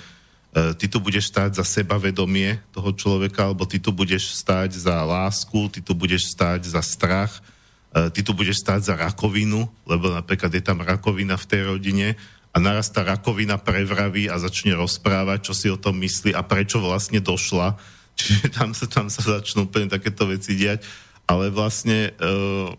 ty tu budeš stáť za sebavedomie toho človeka, alebo ty tu budeš stáť za lásku, ty tu budeš stáť za strach, e, ty tu budeš stáť za rakovinu, lebo napríklad je tam rakovina v tej rodine a naraz tá rakovina prevraví a začne rozprávať, čo si o tom myslí a prečo vlastne došla. Čiže tam sa, tam sa začnú úplne takéto veci diať. Ale vlastne uh,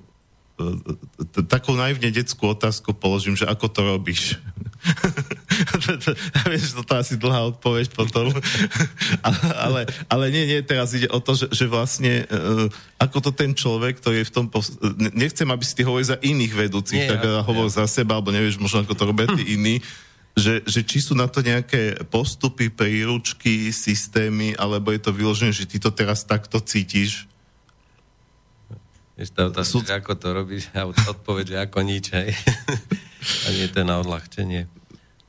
takú naivne detskú otázku položím, že ako to robíš? Vieš, to asi dlhá odpoveď potom. ale, ale nie, nie, teraz ide o to, že, že vlastne uh, ako to ten človek, ktorý je v tom... Pos- nechcem, aby si ty hovoril za iných vedúcich, nie, tak ja, hovor ja. za seba, alebo nevieš možno, ako to robia tí iní, že, že či sú na to nejaké postupy, príručky, systémy, alebo je to vyložené, že ty to teraz takto cítiš, Vieš, tá otázka, Súd... ako to robíš a odpoveď, že ako nič, hej. a nie to na odľahčenie.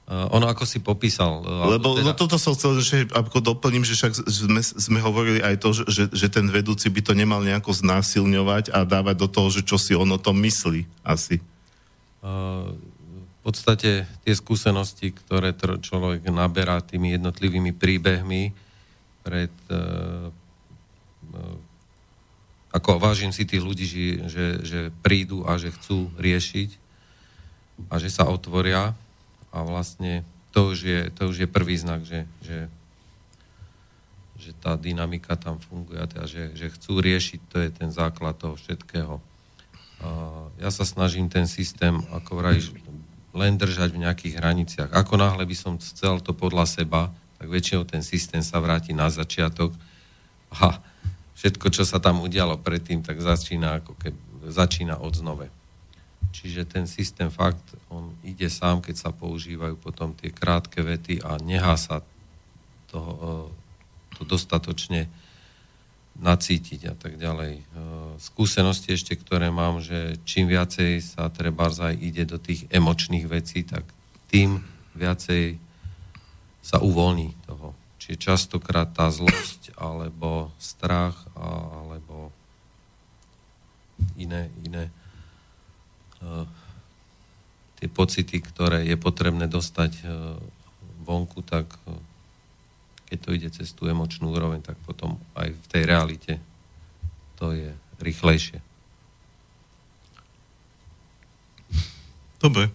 Uh, ono ako si popísal. Uh, Lebo teda... no toto som chcel, že ako doplním, že však sme, sme hovorili aj to, že, že ten vedúci by to nemal nejako znásilňovať a dávať do toho, že čo si on o tom myslí asi. Uh, v podstate tie skúsenosti, ktoré človek naberá tými jednotlivými príbehmi pred uh, ako vážim si tých ľudí, že, že, prídu a že chcú riešiť a že sa otvoria a vlastne to už je, to už je prvý znak, že, že, že tá dynamika tam funguje a teda, že, že chcú riešiť, to je ten základ toho všetkého. A ja sa snažím ten systém, ako vrajíš, len držať v nejakých hraniciach. Ako náhle by som chcel to podľa seba, tak väčšinou ten systém sa vráti na začiatok. A všetko, čo sa tam udialo predtým, tak začína, ako keby, začína od znove. Čiže ten systém fakt, on ide sám, keď sa používajú potom tie krátke vety a nehá sa toho, e, to dostatočne nacítiť a tak ďalej. E, skúsenosti ešte, ktoré mám, že čím viacej sa treba aj ide do tých emočných vecí, tak tým viacej sa uvoľní toho Čiže častokrát tá zlosť alebo strach alebo iné, iné uh, tie pocity, ktoré je potrebné dostať uh, vonku, tak uh, keď to ide cez tú emočnú úroveň, tak potom aj v tej realite to je rýchlejšie. Dobre.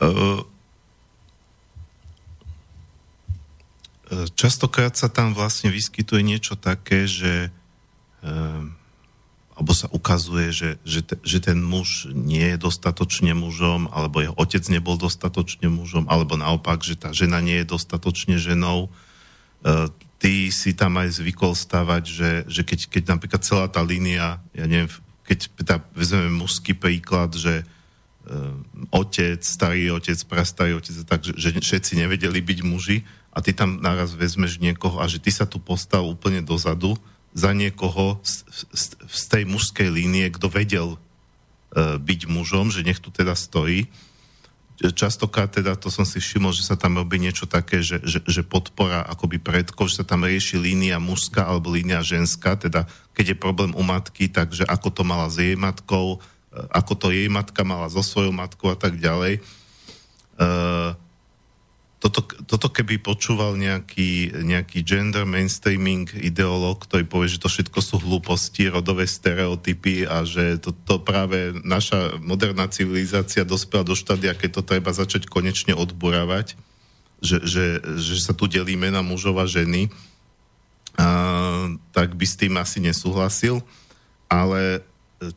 Uh, častokrát sa tam vlastne vyskytuje niečo také, že ehm, alebo sa ukazuje, že, že, že ten muž nie je dostatočne mužom, alebo jeho otec nebol dostatočne mužom, alebo naopak, že tá žena nie je dostatočne ženou. E, ty si tam aj zvykol stavať, že, že keď, keď napríklad celá tá línia, ja neviem, keď teda vezmeme mužský príklad, že e, otec, starý otec, prastarý otec, takže že všetci nevedeli byť muži, a ty tam naraz vezmeš niekoho a že ty sa tu postal úplne dozadu za niekoho z, z, z tej mužskej línie, kto vedel uh, byť mužom, že nech tu teda stojí. Častokrát teda, to som si všimol, že sa tam robí niečo také, že, že, že podpora akoby predkov, že sa tam rieši línia mužská alebo línia ženská, teda keď je problém u matky, takže ako to mala s jej matkou, e, ako to jej matka mala so svojou matkou a tak ďalej. Uh, toto, toto keby počúval nejaký, nejaký gender mainstreaming ideológ, ktorý povie, že to všetko sú hlúposti, rodové stereotypy a že to, to práve naša moderná civilizácia dospela do štádia, keď to treba začať konečne odburávať, že, že, že sa tu delíme na mužov a ženy, a, tak by s tým asi nesúhlasil. Ale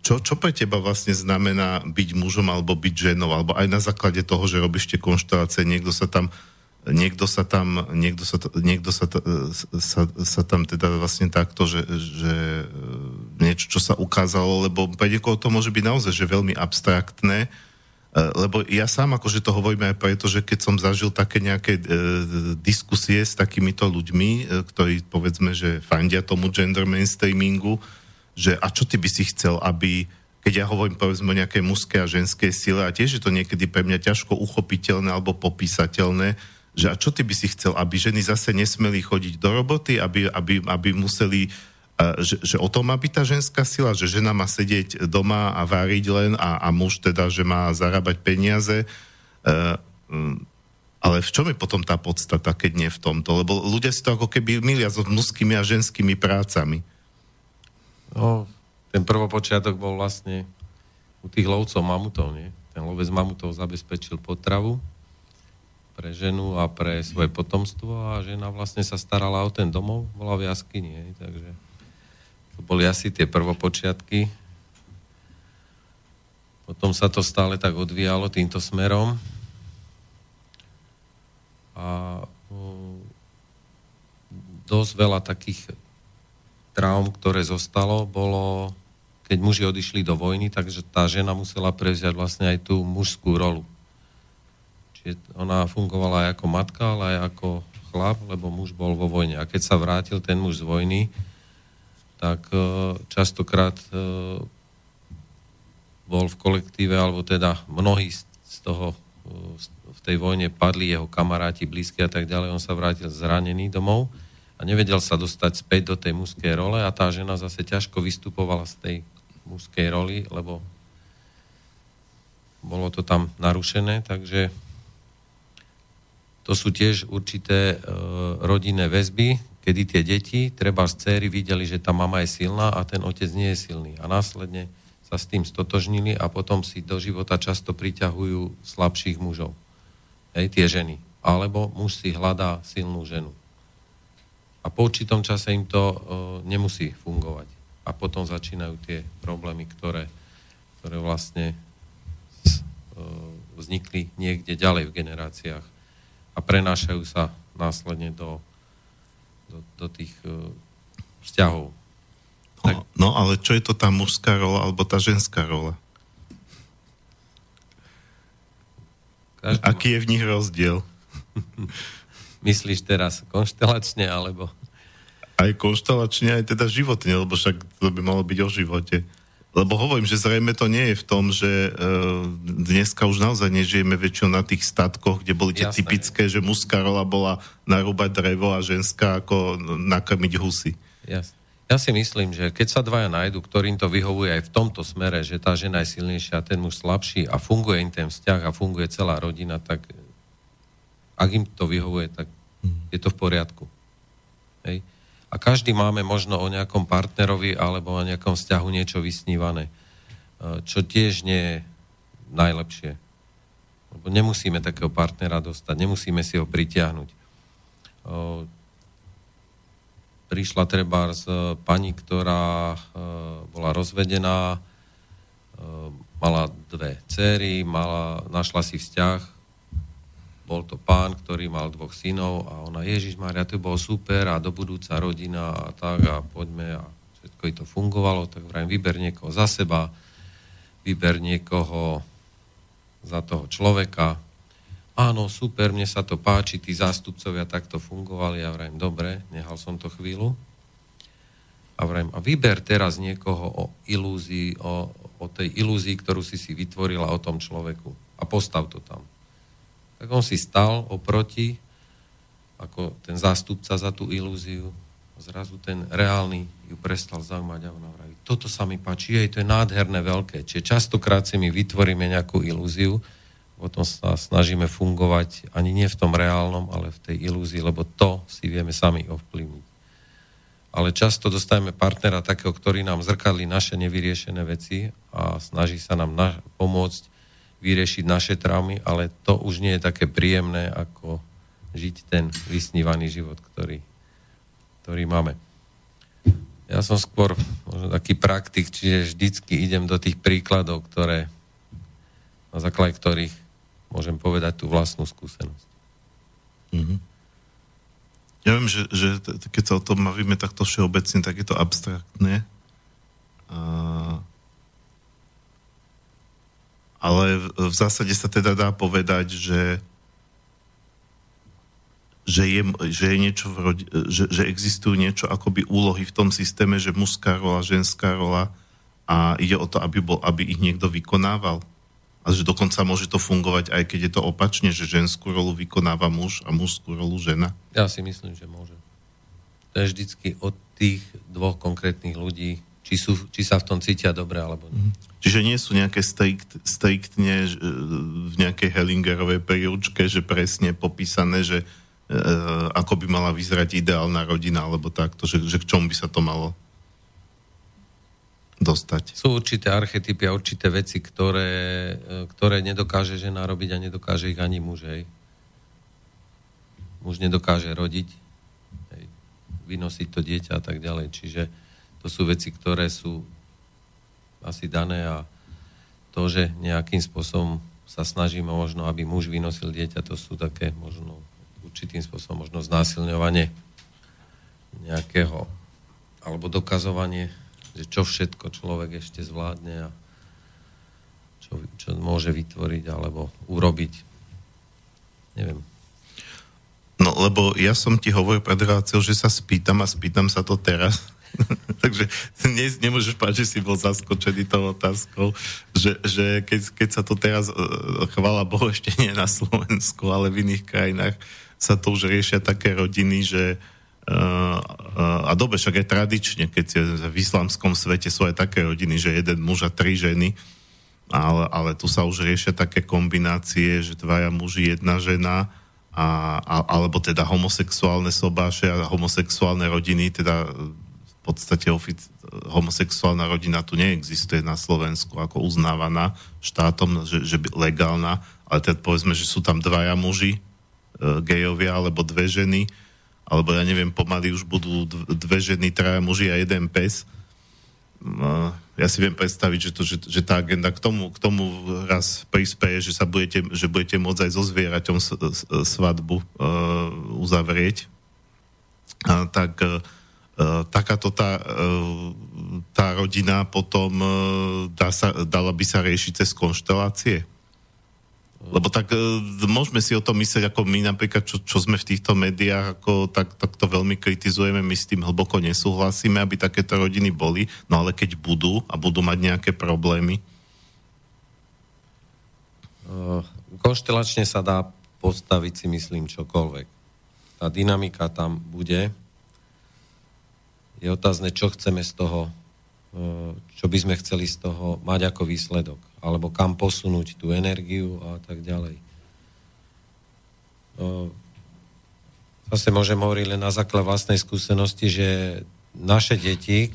čo, čo pre teba vlastne znamená byť mužom alebo byť ženou, alebo aj na základe toho, že robíš tie konštelácie, niekto sa tam niekto sa tam, niekto sa, niekto sa, sa, sa tam teda vlastne takto, že, že niečo, čo sa ukázalo, lebo pre niekoho to môže byť naozaj že veľmi abstraktné, lebo ja sám akože to hovorím aj preto, že keď som zažil také nejaké e, diskusie s takýmito ľuďmi, e, ktorí povedzme, že fandia tomu gender mainstreamingu, že a čo ty by si chcel, aby keď ja hovorím povedzme o nejakej mužskej a ženskej sile a tiež je to niekedy pre mňa ťažko uchopiteľné alebo popísateľné, že a čo ty by si chcel, aby ženy zase nesmeli chodiť do roboty, aby, aby, aby museli, že, že o tom má byť tá ženská sila, že žena má sedieť doma a váriť len a, a muž teda, že má zarábať peniaze. Mm, ale v čom je potom tá podstata, keď nie v tomto? Lebo ľudia si to ako keby milia s mužskými a ženskými prácami. No, ten prvopočiatok bol vlastne u tých lovcov mamutov, nie? Ten lovec mamutov zabezpečil potravu pre ženu a pre svoje potomstvo a žena vlastne sa starala o ten domov, bola v jaskyni, nie? takže to boli asi tie prvopočiatky. Potom sa to stále tak odvíjalo týmto smerom. A dosť veľa takých traum, ktoré zostalo, bolo, keď muži odišli do vojny, takže tá žena musela prevziať vlastne aj tú mužskú rolu. Čiže ona fungovala aj ako matka, ale aj ako chlap, lebo muž bol vo vojne. A keď sa vrátil ten muž z vojny, tak e, častokrát e, bol v kolektíve, alebo teda mnohí z toho e, v tej vojne padli jeho kamaráti, blízky a tak ďalej. On sa vrátil zranený domov a nevedel sa dostať späť do tej mužskej role a tá žena zase ťažko vystupovala z tej mužskej roli, lebo bolo to tam narušené, takže to sú tiež určité e, rodinné väzby, kedy tie deti, treba z céry, videli, že tá mama je silná a ten otec nie je silný. A následne sa s tým stotožnili a potom si do života často priťahujú slabších mužov. Hej, tie ženy. Alebo muž si hľadá silnú ženu a po určitom čase im to uh, nemusí fungovať. A potom začínajú tie problémy, ktoré, ktoré vlastne uh, vznikli niekde ďalej v generáciách a prenášajú sa následne do, do, do tých uh, vzťahov. No, tak... no ale čo je to tá mužská rola alebo tá ženská rola? Každý Aký je v nich rozdiel? Myslíš teraz konštelačne, alebo... Aj konštelačne, aj teda životne, lebo však to by malo byť o živote. Lebo hovorím, že zrejme to nie je v tom, že uh, dneska už naozaj nežijeme väčšinou na tých statkoch, kde boli tie Jasné. typické, že mužská rola bola narúbať drevo a ženská ako nakrmiť husy. Jasné. Ja si myslím, že keď sa dvaja nájdu, ktorým to vyhovuje aj v tomto smere, že tá žena je silnejšia a ten muž slabší a funguje im ten vzťah a funguje celá rodina, tak ak im to vyhovuje, tak mhm. je to v poriadku. Hej. A každý máme možno o nejakom partnerovi alebo o nejakom vzťahu niečo vysnívané, e, čo tiež nie je najlepšie. Lebo nemusíme takého partnera dostať, nemusíme si ho pritiahnuť. E, prišla treba z pani, ktorá e, bola rozvedená, mala dve céry, mala, našla si vzťah, bol to pán, ktorý mal dvoch synov a ona, Ježiš Maria, to bolo super a do budúca rodina a tak a poďme a všetko to fungovalo, tak vrajím, vyber niekoho za seba, vyber niekoho za toho človeka. Áno, super, mne sa to páči, tí zástupcovia takto fungovali a vrajím, dobre, nehal som to chvíľu. A vrajím, a vyber teraz niekoho o ilúzii, o, o tej ilúzii, ktorú si si vytvorila o tom človeku a postav to tam. Tak on si stal oproti, ako ten zástupca za tú ilúziu. Zrazu ten reálny ju prestal zaujímať a ona vraví, toto sa mi páči, jej to je nádherné veľké. Čiže častokrát si my vytvoríme nejakú ilúziu, potom sa snažíme fungovať ani nie v tom reálnom, ale v tej ilúzii, lebo to si vieme sami ovplyvniť. Ale často dostajeme partnera takého, ktorý nám zrkadlí naše nevyriešené veci a snaží sa nám na- pomôcť vyriešiť naše traumy, ale to už nie je také príjemné, ako žiť ten vysnívaný život, ktorý, ktorý máme. Ja som skôr možno taký praktik, čiže vždycky idem do tých príkladov, ktoré, na základe ktorých môžem povedať tú vlastnú skúsenosť. Mm-hmm. Ja viem, že, že keď sa o tom bavíme takto všeobecne, tak je to abstraktné. A... Ale v, v zásade sa teda dá povedať, že že je, že je niečo v rodi, že, že existujú niečo akoby úlohy v tom systéme, že mužská rola, ženská rola a ide o to, aby, bol, aby ich niekto vykonával. A že dokonca môže to fungovať, aj keď je to opačne, že ženskú rolu vykonáva muž a mužskú rolu žena. Ja si myslím, že môže. To je vždycky od tých dvoch konkrétnych ľudí, či, sú, či sa v tom cítia dobre, alebo nie. Čiže nie sú nejaké strikt, striktne v nejakej Hellingerovej príručke, že presne popísané, že e, ako by mala vyzerať ideálna rodina, alebo takto, že, že k čomu by sa to malo dostať. Sú určité archetypy a určité veci, ktoré, e, ktoré nedokáže žena robiť a nedokáže ich ani muž. Hej. Muž nedokáže rodiť, hej, vynosiť to dieťa a tak ďalej. Čiže to sú veci, ktoré sú asi dané a to, že nejakým spôsobom sa snažíme možno, aby muž vynosil dieťa, to sú také možno určitým spôsobom možno znásilňovanie nejakého alebo dokazovanie že čo všetko človek ešte zvládne a čo, čo môže vytvoriť alebo urobiť. Neviem. No, lebo ja som ti hovoril pred že sa spýtam a spýtam sa to teraz. Takže ne, nemôžeš povedať, že si bol zaskočený tou otázkou, že, že keď, keď sa to teraz, e, chvala Bohu, ešte nie na Slovensku, ale v iných krajinách sa to už riešia také rodiny, že uh, a dobe však aj tradične, keď je v islamskom svete sú aj také rodiny, že jeden muž a tri ženy, ale, ale tu sa už riešia také kombinácie, že dvaja muži, jedna žena, a, a, alebo teda homosexuálne sobáše a homosexuálne rodiny, teda v podstate ofic- homosexuálna rodina tu neexistuje na Slovensku ako uznávaná štátom, že, že legálna, ale teda povedzme, že sú tam dvaja muži, e, gejovia alebo dve ženy, alebo ja neviem, pomaly už budú dve ženy, traja muži a jeden pes. No, ja si viem predstaviť, že, to, že, že tá agenda k tomu, k tomu raz prispieje, že, sa budete, že budete môcť aj so zvieraťom svadbu uh, uzavrieť. Uh, tak uh, takáto tá, uh, tá rodina potom uh, dá sa, dala by sa riešiť cez konštelácie? Lebo tak e, môžeme si o tom myslieť, ako my napríklad, čo, čo sme v týchto médiách, ako tak, tak to veľmi kritizujeme, my s tým hlboko nesúhlasíme, aby takéto rodiny boli, no ale keď budú a budú mať nejaké problémy. Konštelačne sa dá postaviť si myslím čokoľvek. Tá dynamika tam bude. Je otázne, čo chceme z toho, uh, čo by sme chceli z toho mať ako výsledok alebo kam posunúť tú energiu a tak ďalej. No, zase môžem hovoriť len na základ vlastnej skúsenosti, že naše deti,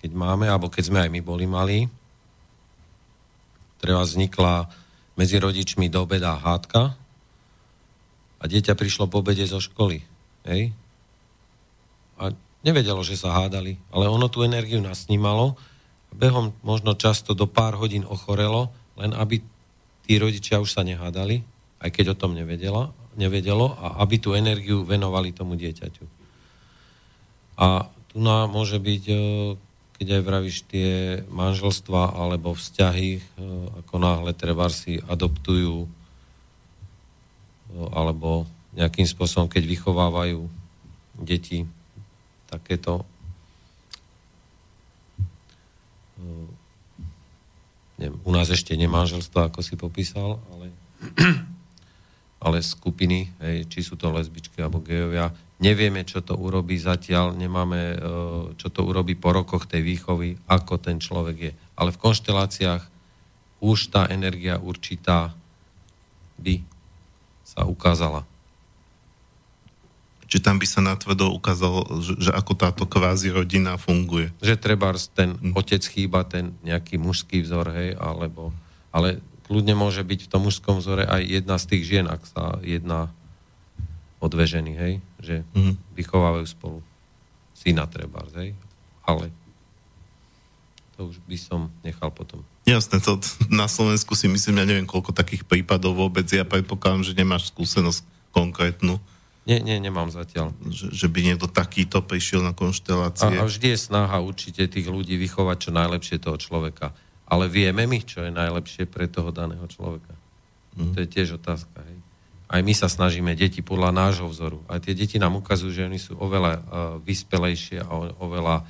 keď máme, alebo keď sme aj my boli malí, ktorá vznikla medzi rodičmi do obeda hádka a dieťa prišlo po obede zo školy. Hej? A nevedelo, že sa hádali, ale ono tú energiu nasnímalo behom možno často do pár hodín ochorelo, len aby tí rodičia už sa nehádali, aj keď o tom nevedela, nevedelo, a aby tú energiu venovali tomu dieťaťu. A tu nám môže byť, e, keď aj vravíš tie manželstva alebo vzťahy, e, ako náhle treba si adoptujú e, alebo nejakým spôsobom, keď vychovávajú deti takéto neviem, u nás ešte nemanželstvo, ako si popísal, ale, ale skupiny, hej, či sú to lesbičky alebo gejovia, nevieme, čo to urobí zatiaľ, nemáme, e, čo to urobí po rokoch tej výchovy, ako ten človek je. Ale v konšteláciách už tá energia určitá by sa ukázala. Čiže tam by sa natvrdo ukázalo, že, že ako táto kvázi rodina funguje. Že treba ten hm. otec chýba, ten nejaký mužský vzor, hej, alebo, ale kľudne môže byť v tom mužskom vzore aj jedna z tých žien, ak sa jedná o dve ženy, hej, že mm. vychovávajú spolu syna treba, hej, ale to už by som nechal potom. Jasné, to na Slovensku si myslím, ja neviem, koľko takých prípadov vôbec, ja predpokladám, že nemáš skúsenosť konkrétnu Nie, nie, nemám zatiaľ. Že, že by niekto takýto prišiel na konštelácie? A, a vždy je snaha určite tých ľudí vychovať čo najlepšie toho človeka. Ale vieme my, čo je najlepšie pre toho daného človeka. Mm. To je tiež otázka. Hej. Aj my sa snažíme deti podľa nášho vzoru. Aj tie deti nám ukazujú, že oni sú oveľa uh, vyspelejšie a oveľa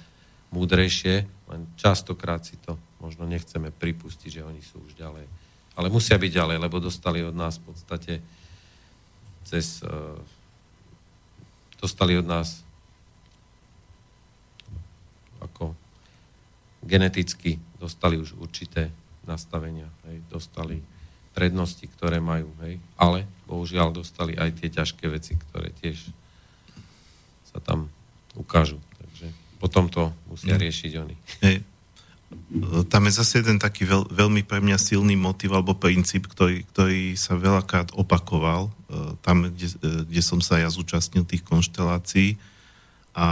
múdrejšie, len častokrát si to možno nechceme pripustiť, že oni sú už ďalej. Ale musia byť ďalej, lebo dostali od nás v podstate cez uh, dostali od nás ako geneticky dostali už určité nastavenia, hej, dostali prednosti, ktoré majú, hej, ale bohužiaľ dostali aj tie ťažké veci, ktoré tiež sa tam ukážu. Takže potom to musia mm. riešiť oni. Hej. Tam je zase jeden taký veľ, veľmi pre mňa silný motiv alebo princíp, ktorý, ktorý sa veľakrát opakoval e, tam, kde, e, kde som sa ja zúčastnil tých konštelácií. A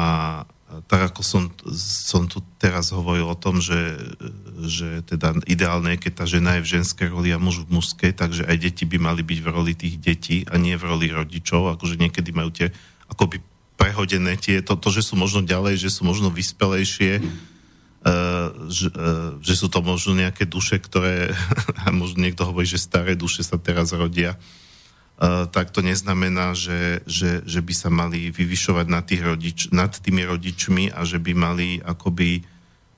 tak ako som, som tu teraz hovoril o tom, že, že teda ideálne je, keď tá žena je v ženskej roli a muž v mužskej, takže aj deti by mali byť v roli tých detí a nie v roli rodičov, akože niekedy majú tie akoby prehodené tie, to, to, že sú možno ďalej, že sú možno vyspelejšie, uh, že, uh, že sú to možno nejaké duše, ktoré, a možno niekto hovorí, že staré duše sa teraz rodia, Eh, tak to neznamená, že, že, že by sa mali vyvyšovať nad, tých rodič, nad tými rodičmi a že by mali akoby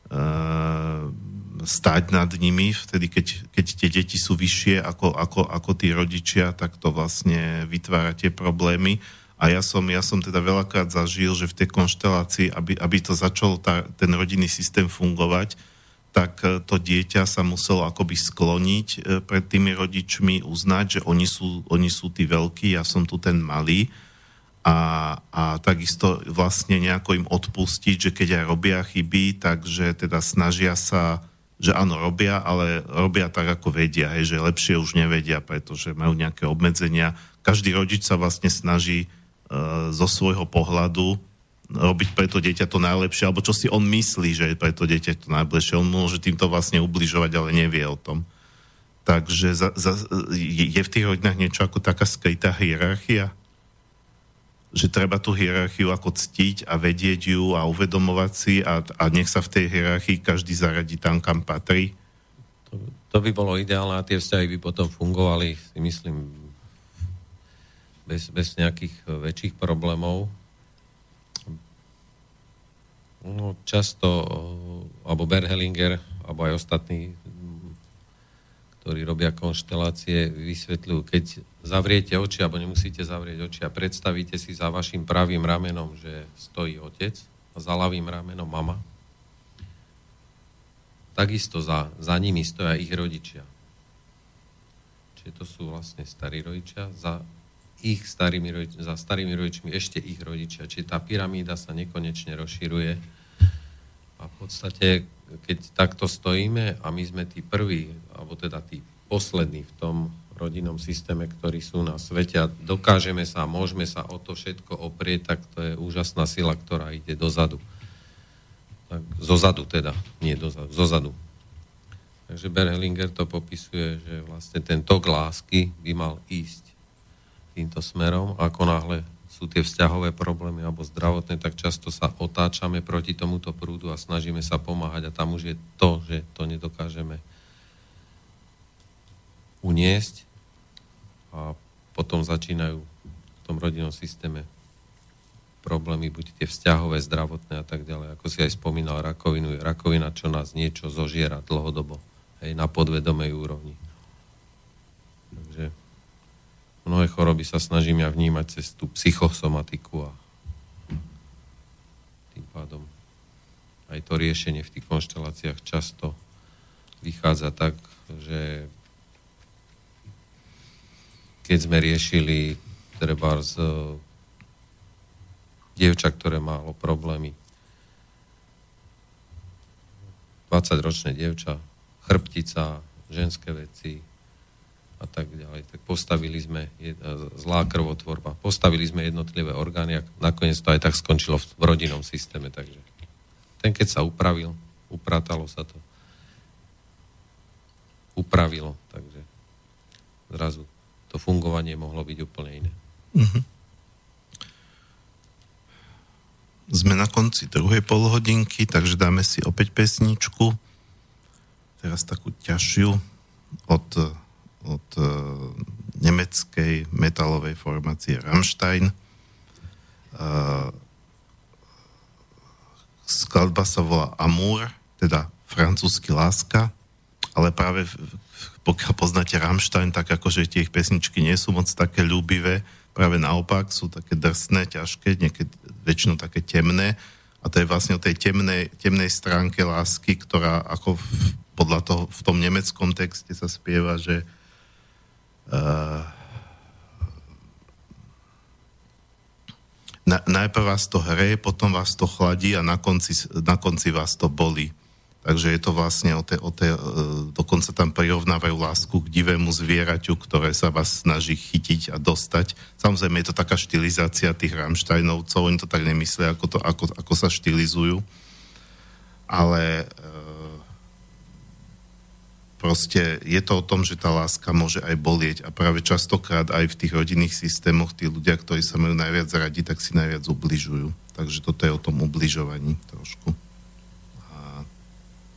uh, stať nad nimi, vtedy keď, keď tie deti sú vyššie ako, ako, ako tí rodičia, tak to vlastne vytvára tie problémy. A ja som, ja som teda veľakrát zažil, že v tej konštelácii, aby, aby to začal tá, ten rodinný systém fungovať, tak e, to dieťa sa muselo akoby skloniť e, pred tými rodičmi, uznať, že oni sú, oni sú tí veľkí, ja som tu ten malý a, a takisto vlastne nejako im odpustiť, že keď aj robia chyby, takže teda snažia sa, že áno, robia, ale robia tak, ako vedia, hej, že lepšie už nevedia, pretože majú nejaké obmedzenia. Každý rodič sa vlastne snaží zo svojho pohľadu robiť pre to dieťa to najlepšie, alebo čo si on myslí, že je pre to dieťa to najlepšie. On môže týmto vlastne ubližovať, ale nevie o tom. Takže za, za, je v tých rodinách niečo ako taká skrytá hierarchia? Že treba tú hierarchiu ako ctiť a vedieť ju a uvedomovať si a, a nech sa v tej hierarchii každý zaradí tam, kam patrí? To, to by bolo ideálne a tie vzťahy by potom fungovali, si myslím, bez, bez nejakých väčších problémov No, často, eh, alebo Berhelinger, alebo aj ostatní, ktorí robia konštelácie, vysvetľujú, keď zavriete oči, alebo nemusíte zavrieť oči a predstavíte si za vašim pravým ramenom, že stojí otec a za ľavým ramenom mama, takisto za, za nimi stoja ich rodičia. Čiže to sú vlastne starí rodičia, za ich starými za starými rodičmi ešte ich rodičia. Čiže tá pyramída sa nekonečne rozširuje a v podstate, keď takto stojíme a my sme tí prví, alebo teda tí poslední v tom rodinnom systéme, ktorí sú na svete a dokážeme sa, môžeme sa o to všetko oprieť, tak to je úžasná sila, ktorá ide dozadu. Tak, zozadu teda, nie dozadu, zozadu. Takže Berhelinger to popisuje, že vlastne ten tok lásky by mal ísť týmto smerom. Ako náhle sú tie vzťahové problémy alebo zdravotné, tak často sa otáčame proti tomuto prúdu a snažíme sa pomáhať a tam už je to, že to nedokážeme uniesť a potom začínajú v tom rodinnom systéme problémy, buď tie vzťahové, zdravotné a tak ďalej. Ako si aj spomínal rakovinu, je rakovina, čo nás niečo zožiera dlhodobo, hej, na podvedomej úrovni. Takže mnohé choroby sa snažím ja vnímať cez tú psychosomatiku a tým pádom aj to riešenie v tých konšteláciách často vychádza tak, že keď sme riešili treba z dievča, ktoré malo problémy 20-ročné dievča, chrbtica, ženské veci, a tak ďalej. Tak postavili sme jed, zlá krvotvorba, postavili sme jednotlivé orgány a nakoniec to aj tak skončilo v, v rodinnom systéme. Takže ten, keď sa upravil, upratalo sa to, upravilo, takže zrazu to fungovanie mohlo byť úplne iné. Uh-huh. Sme na konci druhej polhodinky, takže dáme si opäť pesničku. Teraz takú ťažšiu od, od uh, nemeckej metalovej formácie Rammstein. Uh, skladba sa volá Amour, teda francúzsky láska, ale práve pokiaľ poznáte Rammstein, tak akože tie ich pesničky nie sú moc také ľúbivé, práve naopak sú také drsné, ťažké, niekedy väčšinou také temné a to je vlastne o tej temnej, temnej stránke lásky, ktorá ako v, podľa toho v tom nemeckom texte sa spieva, že uh, na, najprv vás to hreje, potom vás to chladí a na konci, na konci vás to bolí. Takže je to vlastne o te, o te, e, dokonca tam prirovnávajú lásku k divému zvieraťu, ktoré sa vás snaží chytiť a dostať. Samozrejme je to taká štilizácia tých Rammsteinovcov, oni to tak nemyslia, ako, to, ako, ako sa štilizujú. Ale e, proste je to o tom, že tá láska môže aj bolieť a práve častokrát aj v tých rodinných systémoch tí ľudia, ktorí sa majú najviac radi, tak si najviac ubližujú. Takže toto je o tom ubližovaní trošku.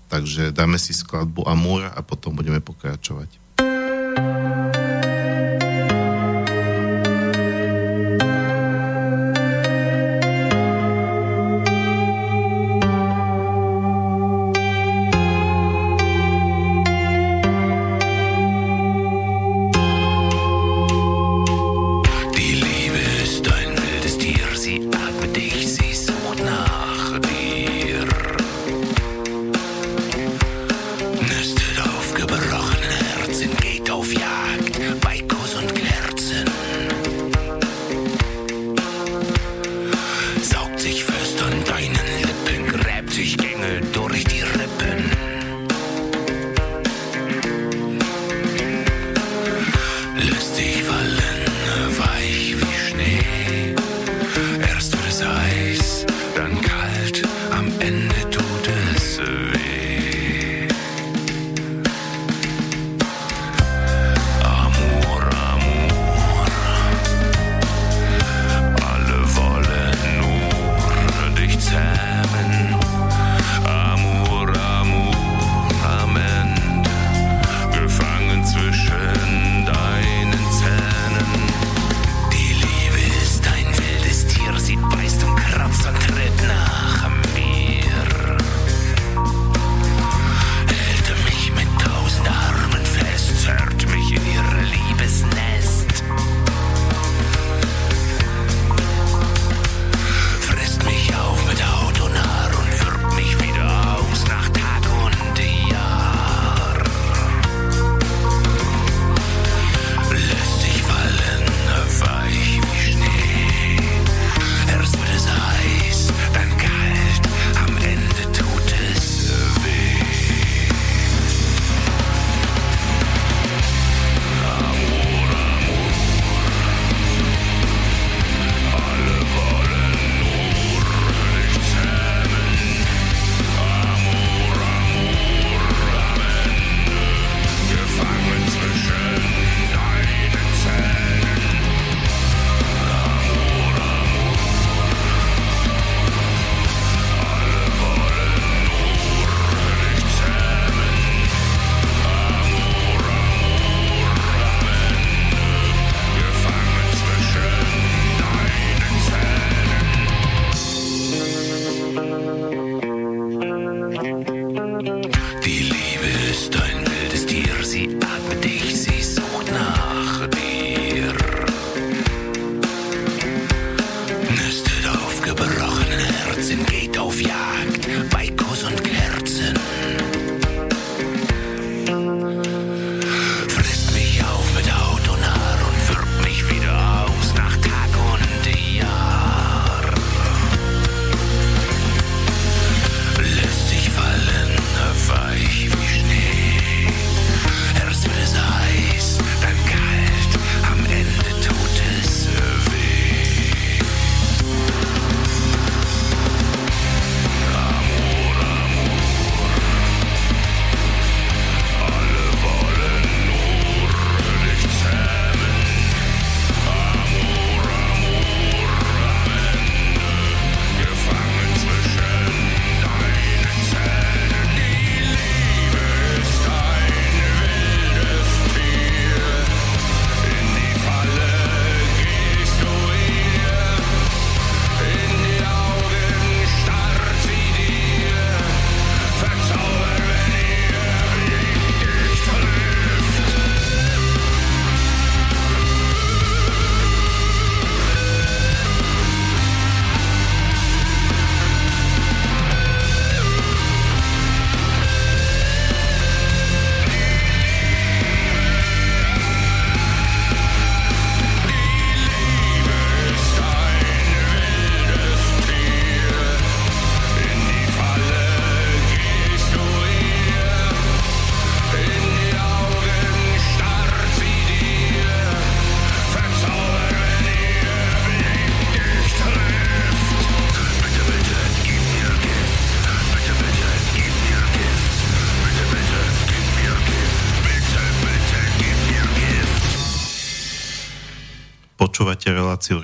Takže dáme si skladbu Amur a potom budeme pokračovať.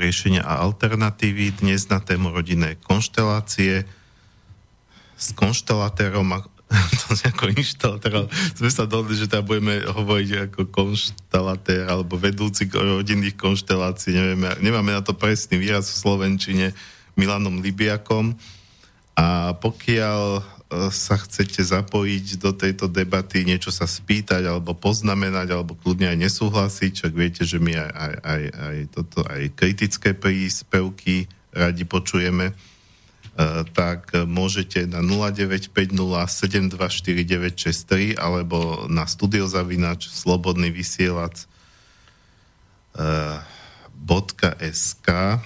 Riešenia a alternatívy. Dnes na tému rodinné konštelácie s konštelatérom to ako inštalatér, sme sa dohodli, že tam budeme hovoriť ako konštelatér alebo vedúci rodinných konštelácií, nevieme, nemáme na to presný výraz v Slovenčine, Milanom Libiakom. A pokiaľ sa chcete zapojiť do tejto debaty, niečo sa spýtať, alebo poznamenať, alebo kľudne aj nesúhlasiť, čak viete, že my aj, aj, aj, aj, toto, aj kritické príspevky radi počujeme, uh, tak môžete na 0950724963 alebo na studiozavinač slobodný vysielač uh, .sk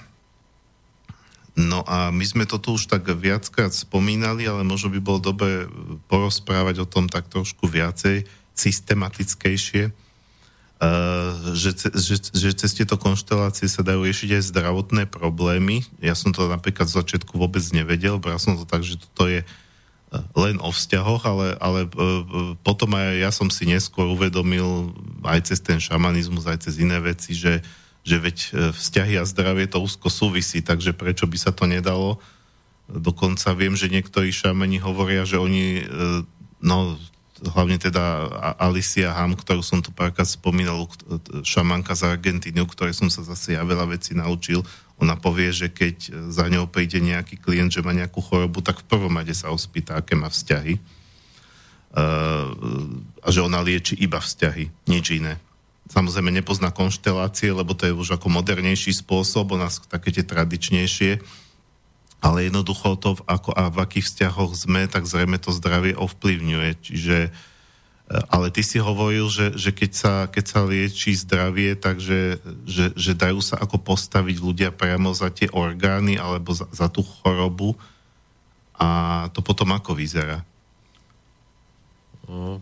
No a my sme to tu už tak viackrát spomínali, ale možno by bolo dobre porozprávať o tom tak trošku viacej, systematickejšie, uh, že, že, že cez tieto konštelácie sa dajú riešiť aj zdravotné problémy. Ja som to napríklad z začiatku vôbec nevedel, bral som to tak, že toto je uh, len o vzťahoch, ale, ale potom aj ja som si neskôr uvedomil aj cez ten šamanizmus, aj cez iné veci, že že veď e, vzťahy a zdravie to úzko súvisí, takže prečo by sa to nedalo? Dokonca viem, že niektorí šameni hovoria, že oni, e, no hlavne teda Alicia Ham, ktorú som tu párkrát spomínal, šamanka z Argentíny, u ktorej som sa zase ja veľa vecí naučil, ona povie, že keď za ňou príde nejaký klient, že má nejakú chorobu, tak v prvom rade sa ospýta, aké má vzťahy. A že ona lieči iba vzťahy, nič iné samozrejme nepozná konštelácie, lebo to je už ako modernejší spôsob, u nás také tie tradičnejšie, ale jednoducho to, ako a v akých vzťahoch sme, tak zrejme to zdravie ovplyvňuje. Čiže, e, ale ty si hovoril, že, že keď, sa, keď sa liečí zdravie, takže že, že dajú sa ako postaviť ľudia priamo za tie orgány alebo za, za tú chorobu a to potom ako vyzerá? No,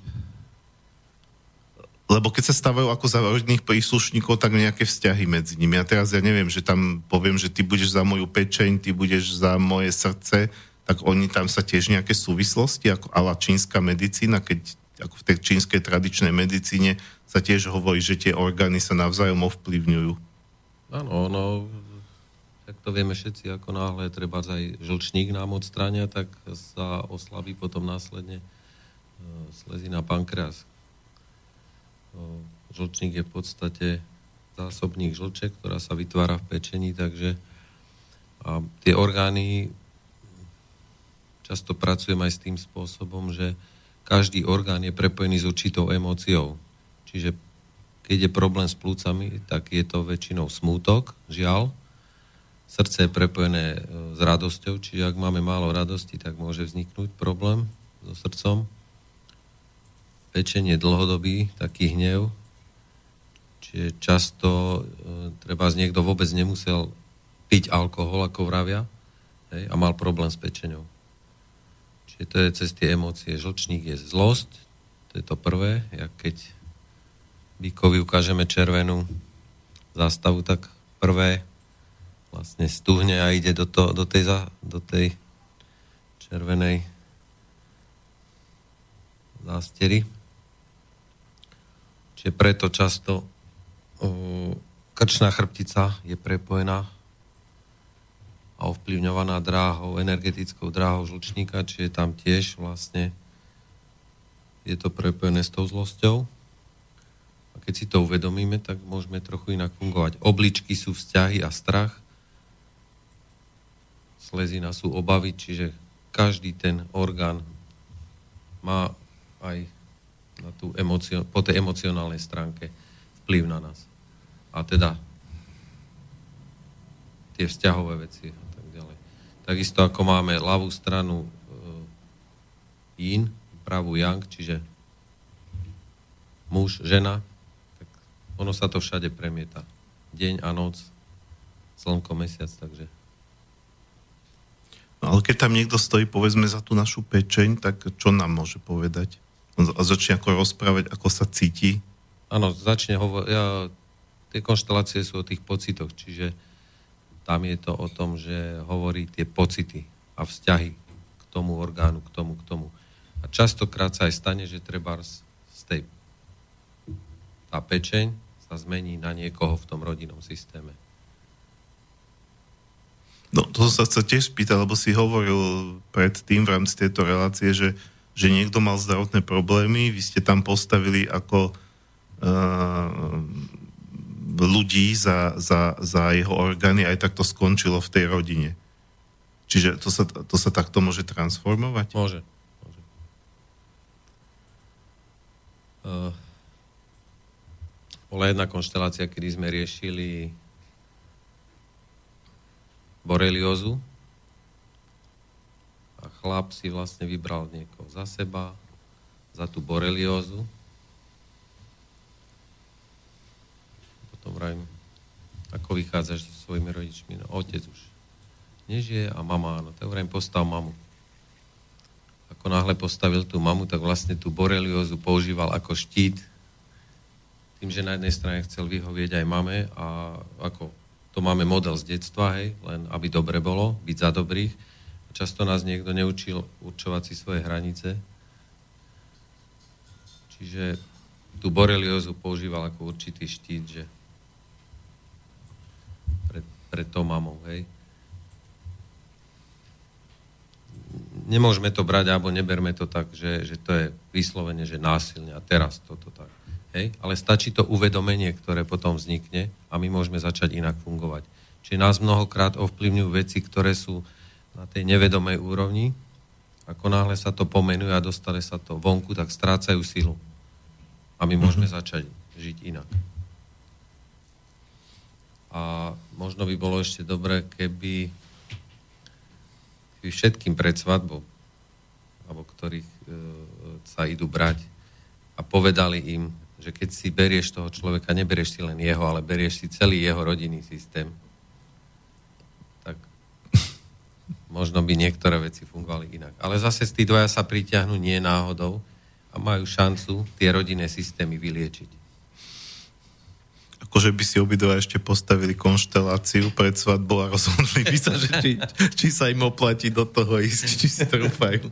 lebo keď sa stávajú ako za rodinných príslušníkov, tak nejaké vzťahy medzi nimi. A teraz ja neviem, že tam poviem, že ty budeš za moju pečeň, ty budeš za moje srdce, tak oni tam sa tiež nejaké súvislosti, ako ala čínska medicína, keď ako v tej čínskej tradičnej medicíne sa tiež hovorí, že tie orgány sa navzájom ovplyvňujú. Áno, no, tak to vieme všetci, ako náhle treba aj žlčník nám odstráňa, tak sa oslabí potom následne e, slezina pankreas, Žlčník je v podstate zásobník žlče, ktorá sa vytvára v pečení, takže a tie orgány často pracujem aj s tým spôsobom, že každý orgán je prepojený s určitou emóciou. Čiže keď je problém s plúcami, tak je to väčšinou smútok, žiaľ. Srdce je prepojené e, s radosťou, čiže ak máme málo radosti, tak môže vzniknúť problém so srdcom pečenie dlhodobý, taký hnev, čiže často e, treba z niekto vôbec nemusel piť alkohol, ako vravia, hej, a mal problém s pečenou. Čiže to je cez tie emócie. Žlčník je zlosť, to je to prvé, jak keď Bíkovi ukážeme červenú zástavu, tak prvé vlastne stuhne a ide do, to, do, tej, do tej červenej zástery. Čiže preto často krčná chrbtica je prepojená a ovplyvňovaná dráhou, energetickou dráhou žlčníka, čiže tam tiež vlastne je to prepojené s tou zlosťou. A keď si to uvedomíme, tak môžeme trochu inak fungovať. Obličky sú vzťahy a strach, slezina sú obavy, čiže každý ten orgán má aj na tú emocio- po tej emocionálnej stránke vplyv na nás. A teda tie vzťahové veci a tak ďalej. Takisto ako máme ľavú stranu e, yin, pravú yang, čiže muž, žena, tak ono sa to všade premieta. Deň a noc, slnko, mesiac, takže No, ale keď tam niekto stojí, povedzme, za tú našu pečeň, tak čo nám môže povedať? A začne ako rozprávať, ako sa cíti. Áno, začne hovoriť, ja, tie konštelácie sú o tých pocitoch, čiže tam je to o tom, že hovorí tie pocity a vzťahy k tomu orgánu, k tomu, k tomu. A častokrát sa aj stane, že treba z tej tá pečeň sa zmení na niekoho v tom rodinnom systéme. No, to sa chcel tiež spýtať, lebo si hovoril predtým v rámci tejto relácie, že, že niekto mal zdravotné problémy, vy ste tam postavili ako uh, ľudí za, za, za jeho orgány, aj tak to skončilo v tej rodine. Čiže to sa, to sa takto môže transformovať? Môže. môže. Uh, bola jedna konštelácia, kedy sme riešili boreliózu a chlap si vlastne vybral niekoho za seba, za tú boreliózu. Potom vrajím, ako vychádzaš so svojimi rodičmi? No, otec už nežije a mama áno. Tak vrajím, postav mamu. Ako náhle postavil tú mamu, tak vlastne tú boreliózu používal ako štít tým, že na jednej strane chcel vyhovieť aj mame a ako to máme model z detstva, hej, len aby dobre bolo, byť za dobrých. Často nás niekto neučil určovať si svoje hranice. Čiže tú boreliozu používal ako určitý štít, že pred, pred to mamou, hej. Nemôžeme to brať, alebo neberme to tak, že, že to je vyslovene, že násilne a teraz toto tak. Hej? Ale stačí to uvedomenie, ktoré potom vznikne a my môžeme začať inak fungovať. Čiže nás mnohokrát ovplyvňujú veci, ktoré sú na tej nevedomej úrovni. Ako náhle sa to pomenuje a dostane sa to vonku, tak strácajú silu. A my môžeme mm-hmm. začať žiť inak. A možno by bolo ešte dobré, keby, keby všetkým pred svadbou, alebo ktorých e, sa idú brať, a povedali im, že keď si berieš toho človeka, neberieš si len jeho, ale berieš si celý jeho rodinný systém, možno by niektoré veci fungovali inak. Ale zase tí dvaja sa pritiahnu nie náhodou a majú šancu tie rodinné systémy vyliečiť. Akože by si obidva ešte postavili konšteláciu pred svadbou a rozhodli by sa, že či, či sa im oplatí do toho ísť, či si trúfajú.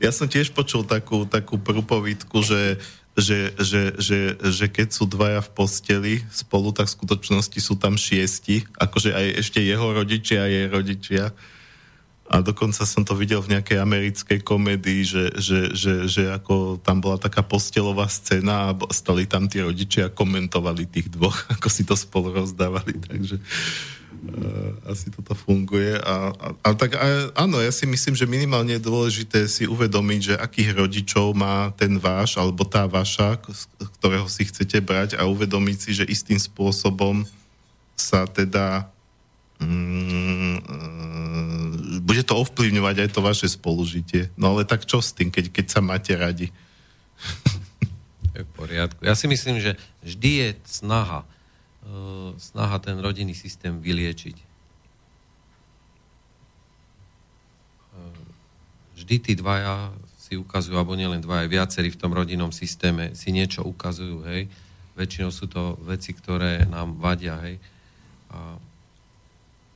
Ja som tiež počul takú, takú prúpovidku, že že, že, že, že keď sú dvaja v posteli spolu, tak v skutočnosti sú tam šiesti, akože aj ešte jeho rodičia a jej rodičia. A dokonca som to videl v nejakej americkej komédii, že, že, že, že ako tam bola taká postelová scéna a stali tam tí rodičia a komentovali tých dvoch, ako si to spolu rozdávali. Takže asi toto funguje. A, a, a tak a, áno, ja si myslím, že minimálne je dôležité si uvedomiť, že akých rodičov má ten váš alebo tá vaša, ktorého si chcete brať a uvedomiť si, že istým spôsobom sa teda mm, e, bude to ovplyvňovať aj to vaše spolužitie. No ale tak čo s tým, keď, keď sa máte radi? v poriadku. Ja si myslím, že vždy je snaha Eh, snaha ten rodinný systém vyliečiť. Eh, vždy tí dvaja si ukazujú, alebo nielen dvaja, viacerí v tom rodinnom systéme si niečo ukazujú, hej. Väčšinou sú to veci, ktoré nám vadia, hej. A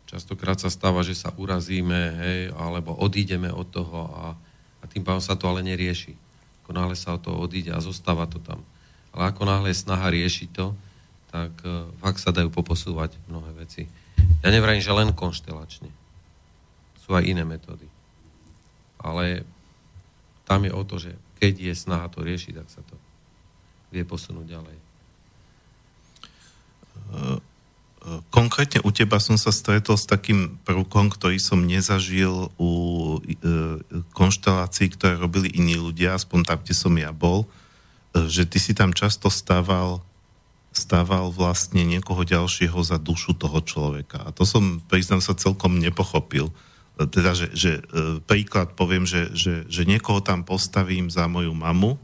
častokrát sa stáva, že sa urazíme, hej, alebo odídeme od toho a, a tým pádom sa to ale nerieši. Ako náhle sa o to odíde a zostáva to tam. Ale ako náhle je snaha riešiť to, tak uh, fakt sa dajú poposúvať mnohé veci. Ja nevrajím, že len konštelačne. Sú aj iné metódy. Ale tam je o to, že keď je snaha to riešiť, tak sa to vie posunúť ďalej. Uh, konkrétne u teba som sa stretol s takým prvkom, ktorý som nezažil u konštelácií, ktoré robili iní ľudia, aspoň tam, kde som ja bol, že ty si tam často stával stával vlastne niekoho ďalšieho za dušu toho človeka. A to som, priznám sa, celkom nepochopil. Teda, že, že e, príklad poviem, že, že, že niekoho tam postavím za moju mamu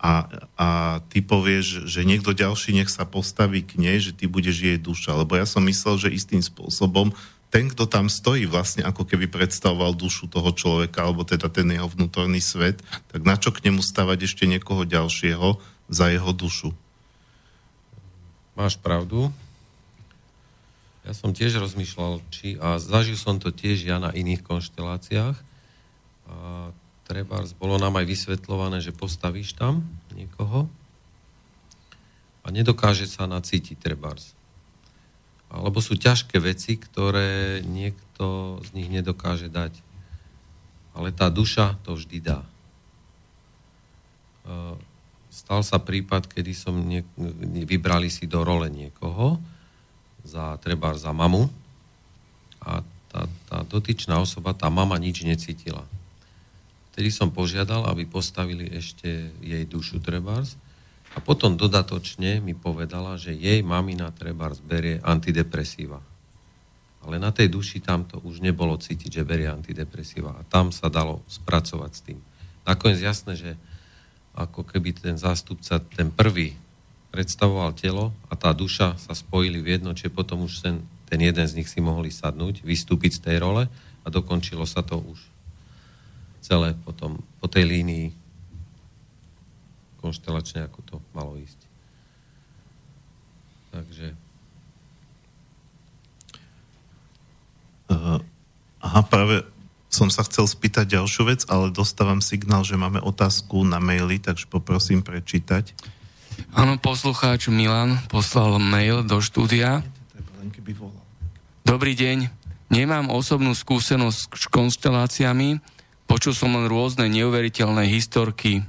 a, a ty povieš, že niekto ďalší nech sa postaví k nej, že ty budeš jej duša. Lebo ja som myslel, že istým spôsobom ten, kto tam stojí, vlastne ako keby predstavoval dušu toho človeka, alebo teda ten jeho vnútorný svet, tak na čo k nemu stavať ešte niekoho ďalšieho za jeho dušu? máš pravdu. Ja som tiež rozmýšľal, či, a zažil som to tiež ja na iných konšteláciách. A trebárs, bolo nám aj vysvetľované, že postavíš tam niekoho a nedokáže sa nacítiť trebárs. alebo sú ťažké veci, ktoré niekto z nich nedokáže dať. Ale tá duša to vždy dá. E, stal sa prípad, kedy som niek- vybrali si do role niekoho, za, treba za mamu, a tá, tá dotyčná osoba, tá mama nič necítila. Vtedy som požiadal, aby postavili ešte jej dušu trebárs a potom dodatočne mi povedala, že jej mamina trebárs berie antidepresíva. Ale na tej duši tam to už nebolo cítiť, že berie antidepresíva. A tam sa dalo spracovať s tým. Nakoniec jasné, že ako keby ten zástupca, ten prvý, predstavoval telo a tá duša sa spojili v jedno, čiže potom už ten ten jeden z nich si mohli sadnúť, vystúpiť z tej role a dokončilo sa to už celé potom po tej línii konštelačne, ako to malo ísť. Takže... Uh, aha, práve som sa chcel spýtať ďalšiu vec, ale dostávam signál, že máme otázku na maili, takže poprosím prečítať. Áno, poslucháč Milan poslal mail do štúdia. Dobrý deň. Nemám osobnú skúsenosť s konšteláciami, počul som len rôzne neuveriteľné historky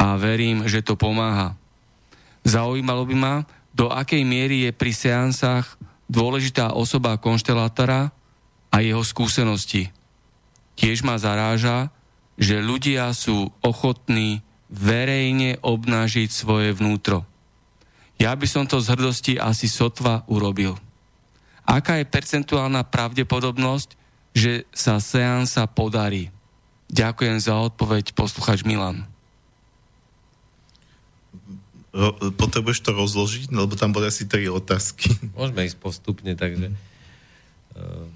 a verím, že to pomáha. Zaujímalo by ma, do akej miery je pri seansách dôležitá osoba konštelátora a jeho skúsenosti. Tiež ma zaráža, že ľudia sú ochotní verejne obnážiť svoje vnútro. Ja by som to z hrdosti asi sotva urobil aká je percentuálna pravdepodobnosť, že sa seansa podarí? Ďakujem za odpoveď, posluchač Milan. Potrebuješ to rozložiť, lebo tam boli asi tri otázky. Môžeme ísť postupne, takže uh,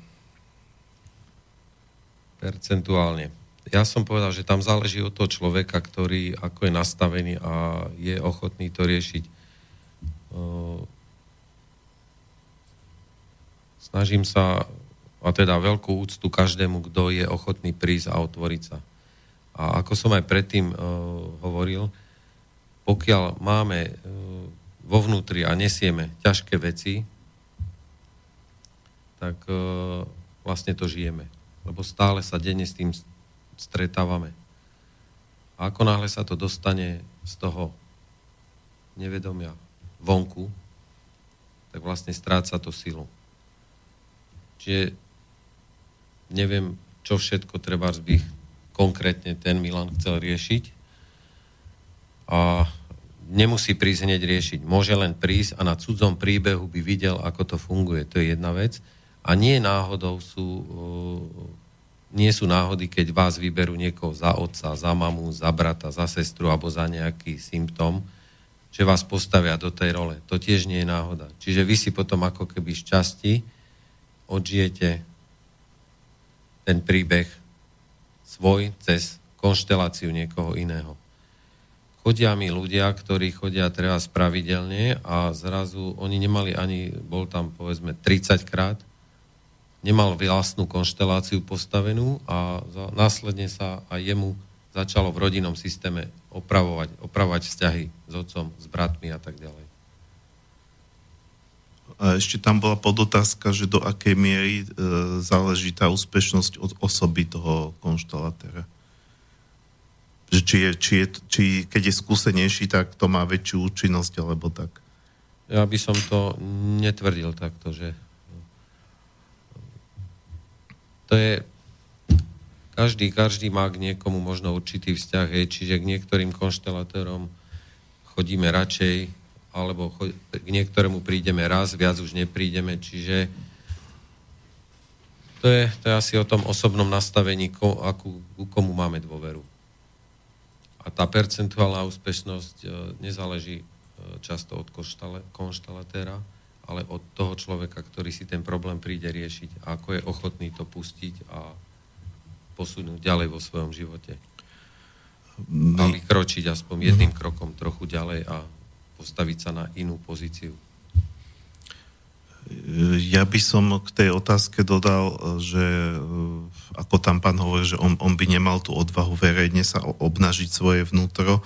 percentuálne. Ja som povedal, že tam záleží od toho človeka, ktorý ako je nastavený a je ochotný to riešiť. Uh, snažím sa, a teda veľkú úctu každému, kto je ochotný prísť a otvoriť sa. A ako som aj predtým uh, hovoril, pokiaľ máme uh, vo vnútri a nesieme ťažké veci, tak uh, vlastne to žijeme. Lebo stále sa denne s tým stretávame. A ako náhle sa to dostane z toho nevedomia vonku, tak vlastne stráca to silu. Čiže neviem, čo všetko treba by konkrétne ten Milan chcel riešiť. A nemusí prísť hneď riešiť. Môže len prísť a na cudzom príbehu by videl, ako to funguje. To je jedna vec. A nie náhodou sú, nie sú náhody, keď vás vyberú niekoho za otca, za mamu, za brata, za sestru alebo za nejaký symptóm, že vás postavia do tej role. To tiež nie je náhoda. Čiže vy si potom ako keby šťastí odžijete ten príbeh svoj cez konšteláciu niekoho iného. Chodia mi ľudia, ktorí chodia teraz pravidelne a zrazu oni nemali ani, bol tam povedzme 30 krát, nemal vlastnú konšteláciu postavenú a následne sa aj jemu začalo v rodinnom systéme opravovať, opravovať vzťahy s otcom, s bratmi a tak ďalej. A ešte tam bola podotázka, že do akej miery e, záleží tá úspešnosť od osoby toho konštalatéra. Že či, je, či, je, či keď je skúsenejší, tak to má väčšiu účinnosť, alebo tak. Ja by som to netvrdil takto, že to je každý, každý má k niekomu možno určitý vzťah, hej, čiže k niektorým konštelatérom chodíme radšej alebo k niektorému prídeme raz, viac už neprídeme, čiže to je, to je asi o tom osobnom nastavení, ko, akú, ku komu máme dôveru. A tá percentuálna úspešnosť e, nezáleží e, často od konštalatéra, ale od toho človeka, ktorý si ten problém príde riešiť a ako je ochotný to pustiť a posunúť ďalej vo svojom živote. A vykročiť aspoň jedným krokom trochu ďalej a postaviť sa na inú pozíciu? Ja by som k tej otázke dodal, že eh, ako tam pán hovorí, že on, on by nemal tú odvahu verejne sa obnažiť svoje vnútro.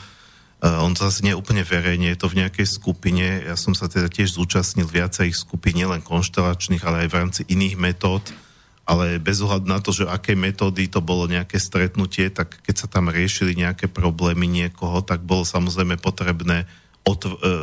on to zase nie úplne verejne, je to v nejakej skupine. Ja som sa teda tiež zúčastnil viacerých skupín, nielen konštelačných, ale aj v rámci iných metód. Ale bez ohľadu na to, že aké metódy to bolo nejaké stretnutie, tak keď sa tam riešili nejaké problémy niekoho, tak bolo samozrejme potrebné otv- e,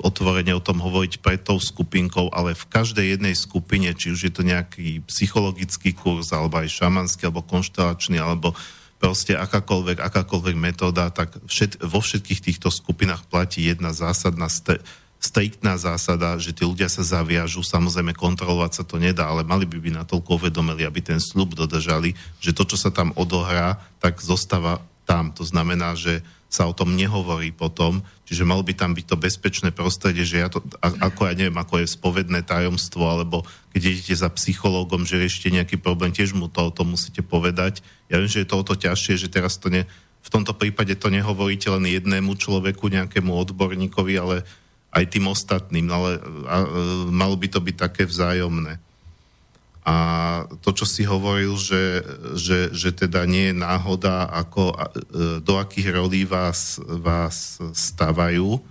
otvorene o tom hovoriť pred tou skupinkou, ale v každej jednej skupine, či už je to nejaký psychologický kurz, alebo aj šamanský, alebo konštelačný, alebo proste akákoľvek, akákoľvek metóda, tak všet, vo všetkých týchto skupinách platí jedna zásadná, st- striktná zásada, že tí ľudia sa zaviažú, samozrejme kontrolovať sa to nedá, ale mali by byť natoľko uvedomili, aby ten slub dodržali, že to, čo sa tam odohrá, tak zostáva tam. To znamená, že sa o tom nehovorí potom, čiže malo by tam byť to bezpečné prostredie, že ja to, ako ja neviem, ako je spovedné tajomstvo, alebo keď idete za psychológom, že ešte nejaký problém, tiež mu to, to musíte povedať. Ja viem, že je to o to ťažšie, že teraz to ne, v tomto prípade to nehovoríte len jednému človeku, nejakému odborníkovi, ale aj tým ostatným, ale a, a, malo by to byť také vzájomné. A to, čo si hovoril, že, že, že teda nie je náhoda, ako, e, do akých rolí vás, vás stávajú,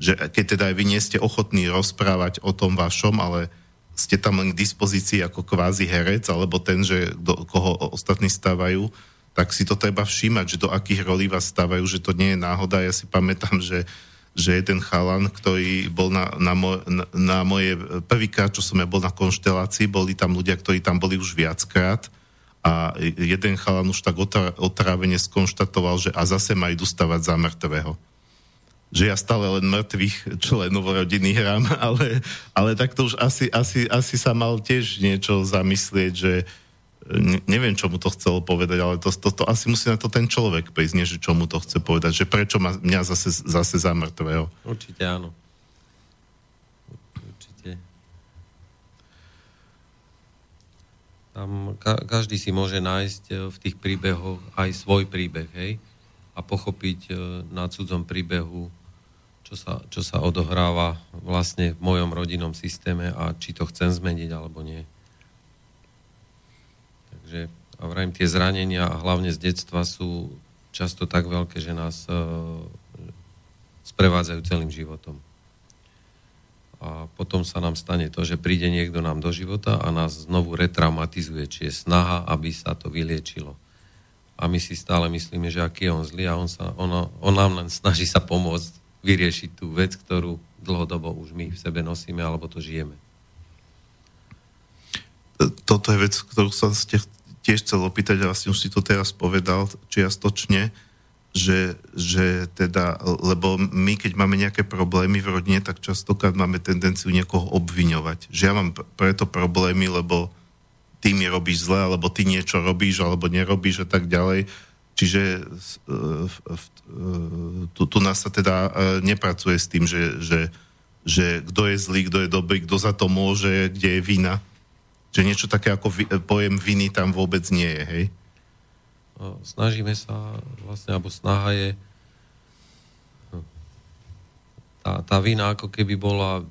že keď teda aj vy nie ste ochotní rozprávať o tom vašom, ale ste tam len k dispozícii ako kvázi herec, alebo ten, že do koho ostatní stávajú, tak si to treba všímať, že do akých rolí vás stávajú, že to nie je náhoda. Ja si pamätám, že že jeden chalan, ktorý bol na, na, moj, na, na moje prvýkrát, čo som ja bol na konštelácii, boli tam ľudia, ktorí tam boli už viackrát a jeden chalan už tak otrávene skonštatoval, že a zase ma idú stavať za mŕtvého. Že ja stále len mŕtvych členov rodiny hrám, ale, ale tak to už asi, asi, asi sa mal tiež niečo zamyslieť, že, neviem, čo mu to chcelo povedať, ale to, to, to asi musí na to ten človek prísť, nie že čo mu to chce povedať, že prečo ma, mňa zase, zase za mŕtvého. Určite áno. Určite. Tam ka- každý si môže nájsť e, v tých príbehoch aj svoj príbeh, hej? A pochopiť e, na cudzom príbehu, čo sa, čo sa odohráva vlastne v mojom rodinnom systéme a či to chcem zmeniť alebo nie. Takže vrajím, tie zranenia a hlavne z detstva sú často tak veľké, že nás e, sprevádzajú celým životom. A potom sa nám stane to, že príde niekto nám do života a nás znovu retraumatizuje, či je snaha, aby sa to vyliečilo. A my si stále myslíme, že aký je on zlý a on, sa, ono, on nám len snaží sa pomôcť vyriešiť tú vec, ktorú dlhodobo už my v sebe nosíme alebo to žijeme toto je vec, ktorú som ste tiež chcel opýtať, a vlastne už si to teraz povedal čiastočne, že, že teda, lebo my, keď máme nejaké problémy v rodine, tak častokrát máme tendenciu niekoho obviňovať. Že ja mám preto problémy, lebo ty mi robíš zle, alebo ty niečo robíš, alebo nerobíš a tak ďalej. Čiže tu, tu nás sa teda e, nepracuje s tým, že, že, že kto je zlý, kto je dobrý, kto za to môže, kde je vina že niečo také ako pojem viny tam vôbec nie je, hej? No, snažíme sa vlastne, alebo snaha je hm, tá, tá vina ako keby bola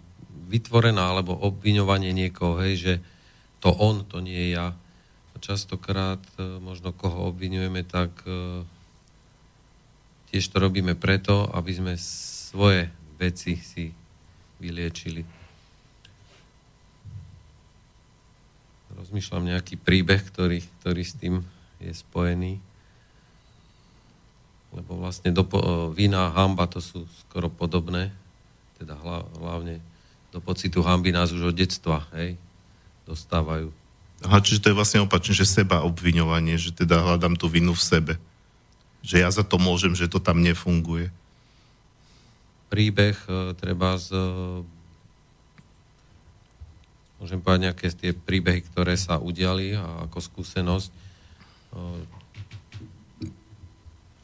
vytvorená, alebo obviňovanie niekoho, hej, že to on, to nie je ja. Častokrát e, možno koho obviňujeme, tak e, tiež to robíme preto, aby sme svoje veci si vyliečili. Rozmýšľam nejaký príbeh, ktorý, ktorý s tým je spojený. Lebo vlastne do, vina a hamba to sú skoro podobné. Teda hlavne do pocitu hamby nás už od detstva hej, dostávajú. Aha, čiže to je vlastne opačne, že seba obviňovanie, že teda hľadám tú vinu v sebe. Že ja za to môžem, že to tam nefunguje. Príbeh e, treba z môžem povedať nejaké tie príbehy, ktoré sa udiali a ako skúsenosť.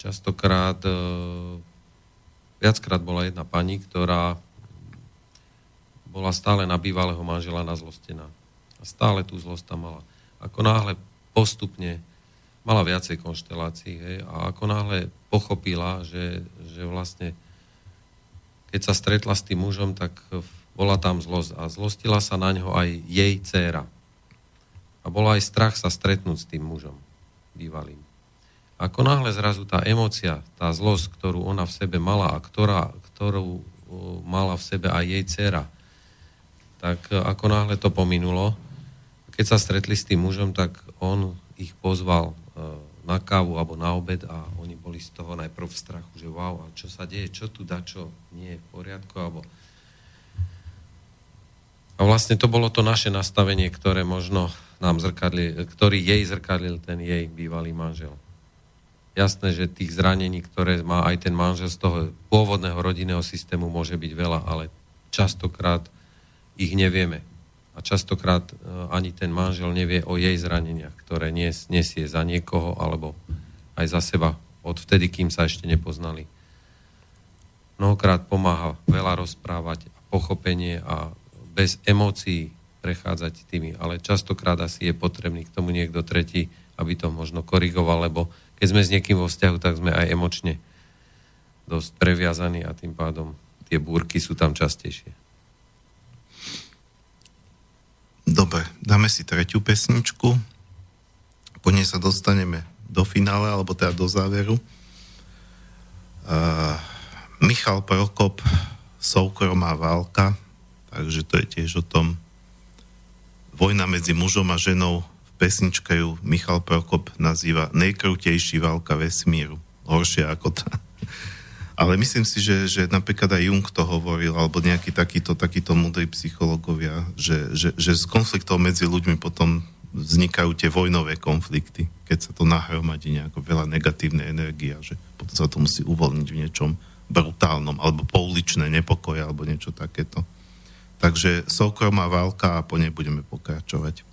Častokrát, viackrát bola jedna pani, ktorá bola stále na bývalého manžela nazlostená. A stále tú zlosť tam mala. Ako náhle postupne mala viacej konštelácií hej, a ako náhle pochopila, že, že vlastne keď sa stretla s tým mužom, tak v bola tam zlosť a zlostila sa na ňo aj jej dcéra. A bolo aj strach sa stretnúť s tým mužom bývalým. Ako náhle zrazu tá emocia, tá zlosť, ktorú ona v sebe mala a ktorá, ktorú mala v sebe aj jej dcera, tak ako náhle to pominulo, keď sa stretli s tým mužom, tak on ich pozval e, na kávu alebo na obed a oni boli z toho najprv v strachu, že wow, a čo sa deje, čo tu dá, čo nie je v poriadku, alebo a vlastne to bolo to naše nastavenie, ktoré možno nám zrkadli, ktorý jej zrkadlil ten jej bývalý manžel. Jasné, že tých zranení, ktoré má aj ten manžel z toho pôvodného rodinného systému môže byť veľa, ale častokrát ich nevieme. A častokrát e, ani ten manžel nevie o jej zraneniach, ktoré nesie za niekoho alebo aj za seba od vtedy, kým sa ešte nepoznali. Mnohokrát pomáha veľa rozprávať a pochopenie a bez emócií prechádzať tými, ale častokrát asi je potrebný k tomu niekto tretí, aby to možno korigoval, lebo keď sme s niekým vo vzťahu, tak sme aj emočne dosť previazaní a tým pádom tie búrky sú tam častejšie. Dobre, dáme si tretiu pesničku. Po nej sa dostaneme do finále, alebo teda do záveru. Uh, Michal Prokop, Soukromá válka, takže to je tiež o tom vojna medzi mužom a ženou v pesničke ju Michal Prokop nazýva najkrutejší válka vesmíru. Horšia ako tá. Ale myslím si, že, že napríklad aj Jung to hovoril, alebo nejakí takíto, takíto múdri psychológovia, že, že, že z konfliktov medzi ľuďmi potom vznikajú tie vojnové konflikty, keď sa to nahromadí nejako veľa negatívnej energie a že potom sa to musí uvoľniť v niečom brutálnom, alebo pouličné nepokoje, alebo niečo takéto. Takže soukromá válka a po nej budeme pokračovať.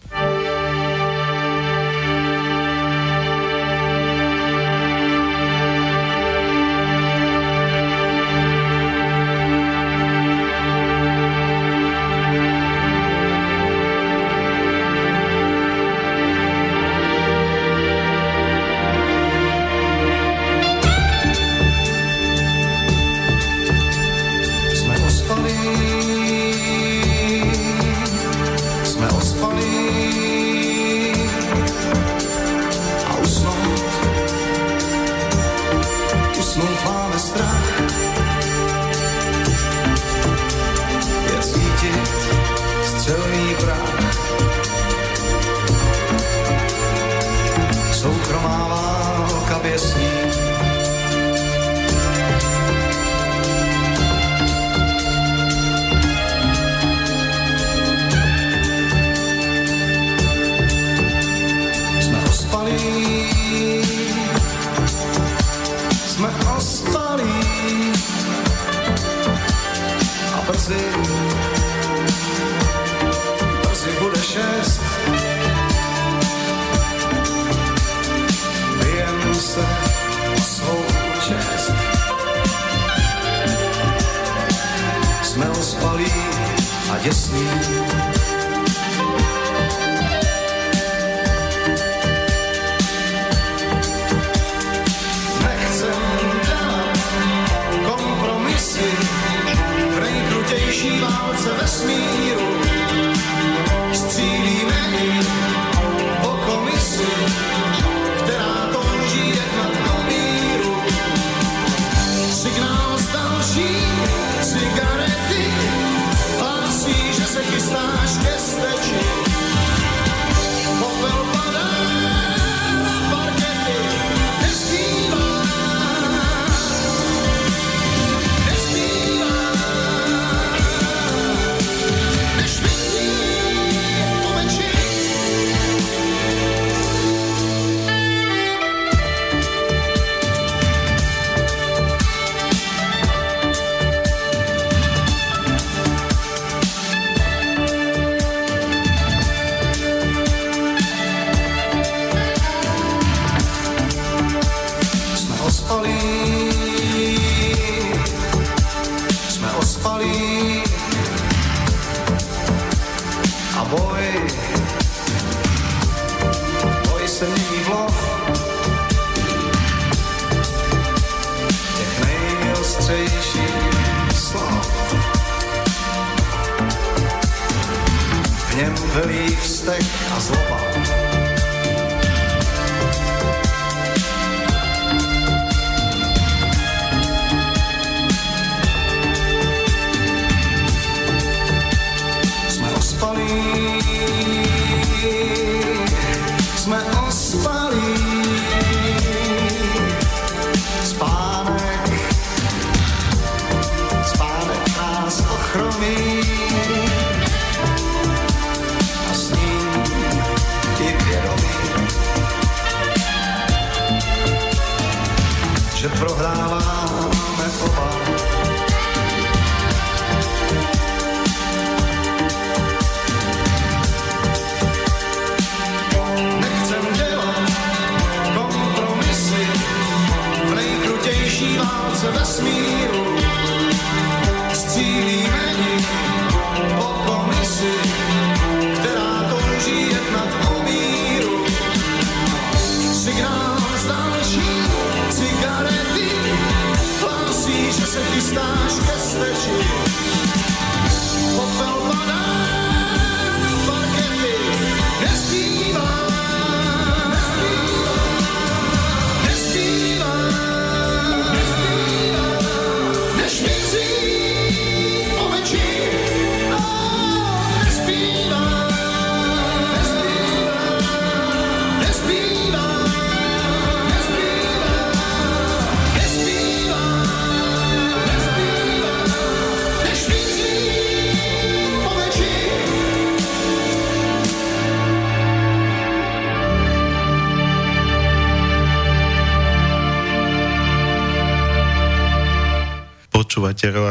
E assim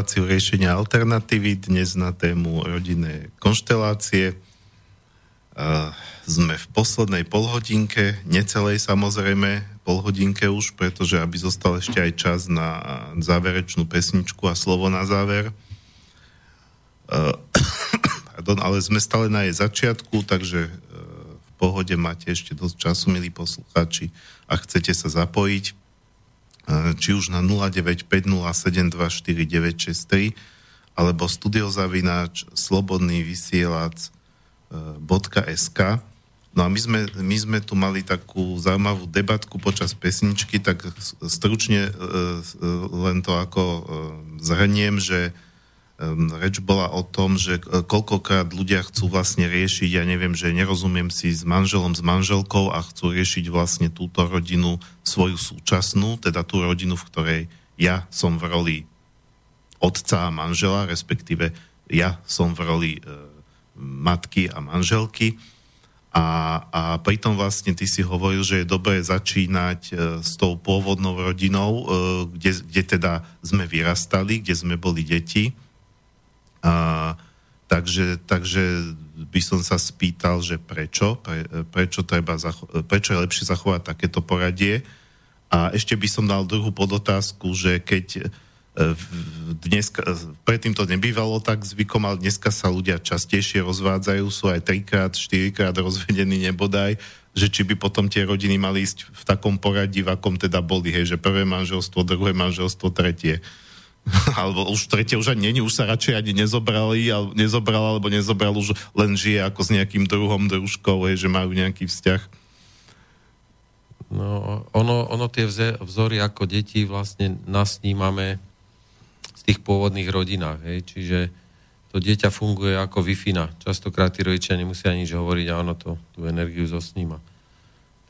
reláciu riešenia alternatívy dnes na tému rodinné konštelácie. Uh, sme v poslednej polhodinke, necelej samozrejme polhodinke už, pretože aby zostal ešte aj čas na záverečnú pesničku a slovo na záver. Uh, pardon, ale sme stále na jej začiatku, takže uh, v pohode máte ešte dosť času, milí poslucháči, a chcete sa zapojiť či už na 0950724963 alebo studiozavináč slobodný vysielač .sk No a my sme, my sme tu mali takú zaujímavú debatku počas pesničky, tak stručne len to ako zhrniem, že reč bola o tom, že koľkokrát ľudia chcú vlastne riešiť, ja neviem, že nerozumiem si s manželom, s manželkou a chcú riešiť vlastne túto rodinu svoju súčasnú, teda tú rodinu, v ktorej ja som v roli otca a manžela, respektíve ja som v roli e, matky a manželky. A, a pritom vlastne ty si hovoril, že je dobré začínať e, s tou pôvodnou rodinou, e, kde, kde teda sme vyrastali, kde sme boli deti a, takže, takže by som sa spýtal, že prečo, pre, prečo, treba zacho- prečo je lepšie zachovať takéto poradie. A ešte by som dal druhú podotázku, že keď e, dnes, predtým to nebývalo tak zvykom, ale dneska sa ľudia častejšie rozvádzajú, sú aj trikrát, štyrikrát rozvedení nebodaj, že či by potom tie rodiny mali ísť v takom poradí, v akom teda boli, hej, že prvé manželstvo, druhé manželstvo, tretie. alebo už tretie už ani není, už sa radšej ani nezobrali, ale, nezobral, alebo nezobral, už len žije ako s nejakým druhom, družkou, že majú nejaký vzťah. No, ono, ono tie vzory ako deti vlastne nasnímame z tých pôvodných rodinách, hej, čiže to dieťa funguje ako wi Častokrát tí rodičia nemusia nič hovoriť a ono to, tú energiu zosníma.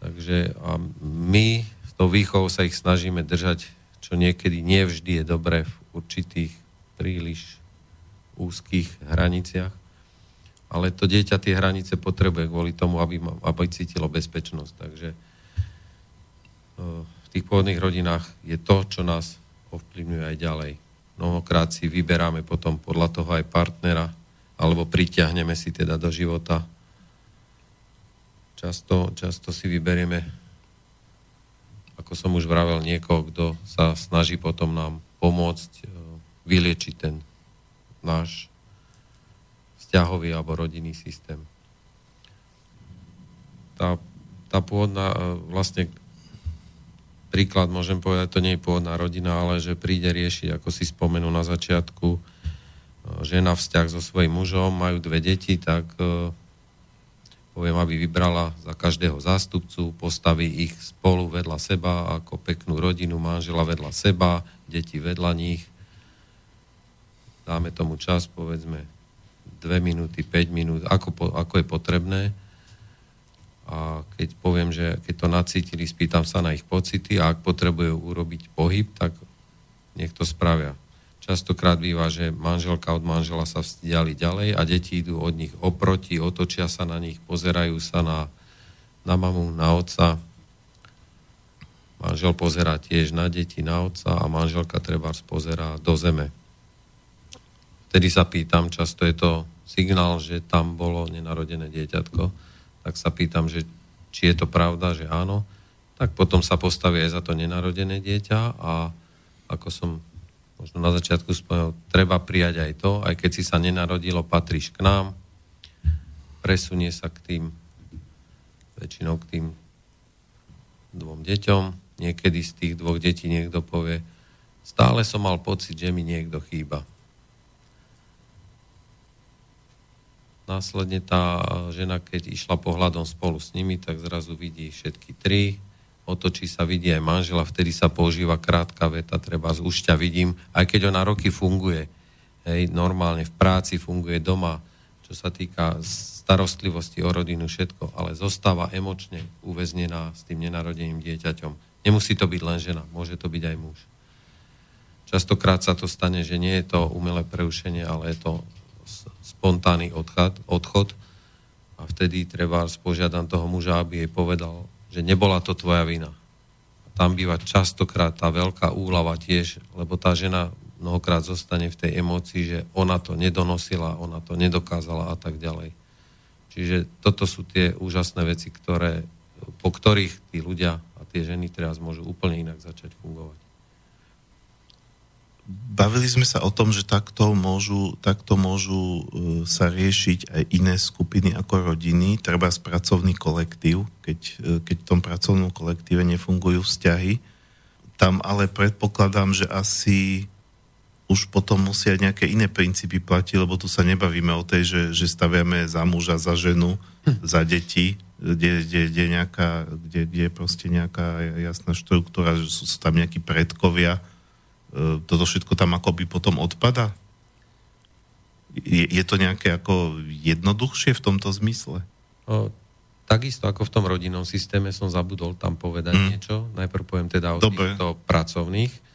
Takže a my s tou výchovou sa ich snažíme držať, čo niekedy nie vždy je dobré v určitých príliš úzkých hraniciach. Ale to dieťa tie hranice potrebuje kvôli tomu, aby, aby cítilo bezpečnosť. Takže e, v tých pôvodných rodinách je to, čo nás ovplyvňuje aj ďalej. Mnohokrát si vyberáme potom podľa toho aj partnera, alebo pritiahneme si teda do života. Často, často si vyberieme, ako som už vravel, niekoho, kto sa snaží potom nám pomôcť e, vyliečiť ten náš vzťahový alebo rodinný systém. Tá, tá pôvodná, e, vlastne príklad môžem povedať, to nie je pôvodná rodina, ale že príde riešiť, ako si spomenul na začiatku, e, žena vzťah so svojím mužom, majú dve deti, tak poviem, aby vybrala za každého zástupcu, postaví ich spolu vedľa seba ako peknú rodinu, manžela vedľa seba, deti vedľa nich. Dáme tomu čas, povedzme, 2 minúty, 5 minút, ako, ako je potrebné. A keď poviem, že keď to nacítili, spýtam sa na ich pocity a ak potrebujú urobiť pohyb, tak nech to spravia. Častokrát býva, že manželka od manžela sa vzdiali ďalej a deti idú od nich oproti, otočia sa na nich, pozerajú sa na, na mamu, na otca. Manžel pozerá tiež na deti, na otca a manželka treba pozerá do zeme. Vtedy sa pýtam, často je to signál, že tam bolo nenarodené dieťatko, tak sa pýtam, že či je to pravda, že áno, tak potom sa postaví aj za to nenarodené dieťa a ako som možno na začiatku spomenul, treba prijať aj to, aj keď si sa nenarodilo, patríš k nám, presunie sa k tým, väčšinou k tým dvom deťom, niekedy z tých dvoch detí niekto povie, stále som mal pocit, že mi niekto chýba. Následne tá žena, keď išla pohľadom spolu s nimi, tak zrazu vidí všetky tri, otočí sa, vidí aj manžela, vtedy sa používa krátka veta, treba z už ťa vidím, aj keď ona roky funguje, hej, normálne v práci funguje doma, čo sa týka starostlivosti o rodinu, všetko, ale zostáva emočne uväznená s tým nenarodeným dieťaťom. Nemusí to byť len žena, môže to byť aj muž. Častokrát sa to stane, že nie je to umelé preušenie, ale je to spontánny odchod, odchod a vtedy treba spožiadať toho muža, aby jej povedal, že nebola to tvoja vina. Tam býva častokrát tá veľká úlava tiež, lebo tá žena mnohokrát zostane v tej emócii, že ona to nedonosila, ona to nedokázala a tak ďalej. Čiže toto sú tie úžasné veci, ktoré, po ktorých tí ľudia a tie ženy teraz môžu úplne inak začať fungovať. Bavili sme sa o tom, že takto môžu, takto môžu e, sa riešiť aj iné skupiny ako rodiny, treba z pracovný kolektív, keď, e, keď v tom pracovnom kolektíve nefungujú vzťahy. Tam ale predpokladám, že asi už potom musia nejaké iné princípy platiť, lebo tu sa nebavíme o tej, že, že staviame za muža, za ženu, hm. za deti, kde, kde, kde, nejaká, kde, kde je proste nejaká jasná štruktúra, že sú, sú tam nejakí predkovia. E, toto všetko tam akoby potom odpada? Je, je to nejaké ako jednoduchšie v tomto zmysle? O, takisto ako v tom rodinnom systéme som zabudol tam povedať hmm. niečo. Najprv poviem teda o Dobre. týchto pracovných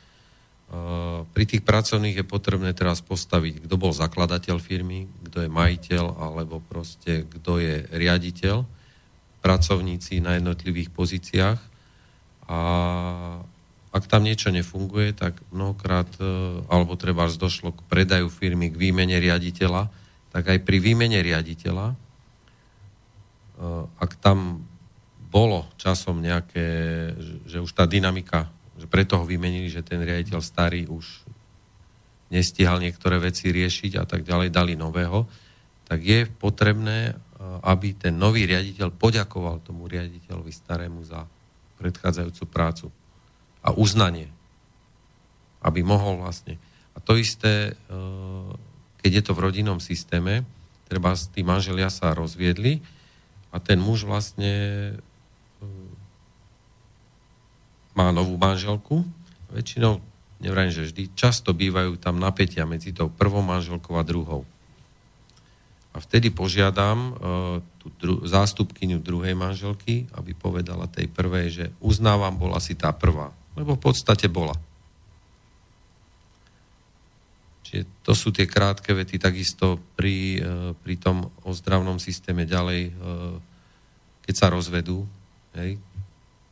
pri tých pracovných je potrebné teraz postaviť, kto bol zakladateľ firmy, kto je majiteľ, alebo proste kto je riaditeľ, pracovníci na jednotlivých pozíciách. A ak tam niečo nefunguje, tak mnohokrát, e, alebo treba došlo k predaju firmy, k výmene riaditeľa, tak aj pri výmene riaditeľa, e, ak tam bolo časom nejaké, že už tá dynamika že preto ho vymenili, že ten riaditeľ starý už nestihal niektoré veci riešiť a tak ďalej, dali nového, tak je potrebné, aby ten nový riaditeľ poďakoval tomu riaditeľovi starému za predchádzajúcu prácu a uznanie, aby mohol vlastne. A to isté, e, keď je to v rodinnom systéme, treba tí manželia sa rozviedli a ten muž vlastne má novú manželku. Väčšinou, nevrajím, že vždy, často bývajú tam napätia medzi tou prvou manželkou a druhou. A vtedy požiadam uh, tú dru- zástupkyňu druhej manželky, aby povedala tej prvej, že uznávam, bola si tá prvá. Lebo v podstate bola. Čiže to sú tie krátke vety, takisto pri, uh, pri tom ozdravnom systéme ďalej, uh, keď sa rozvedú, hej,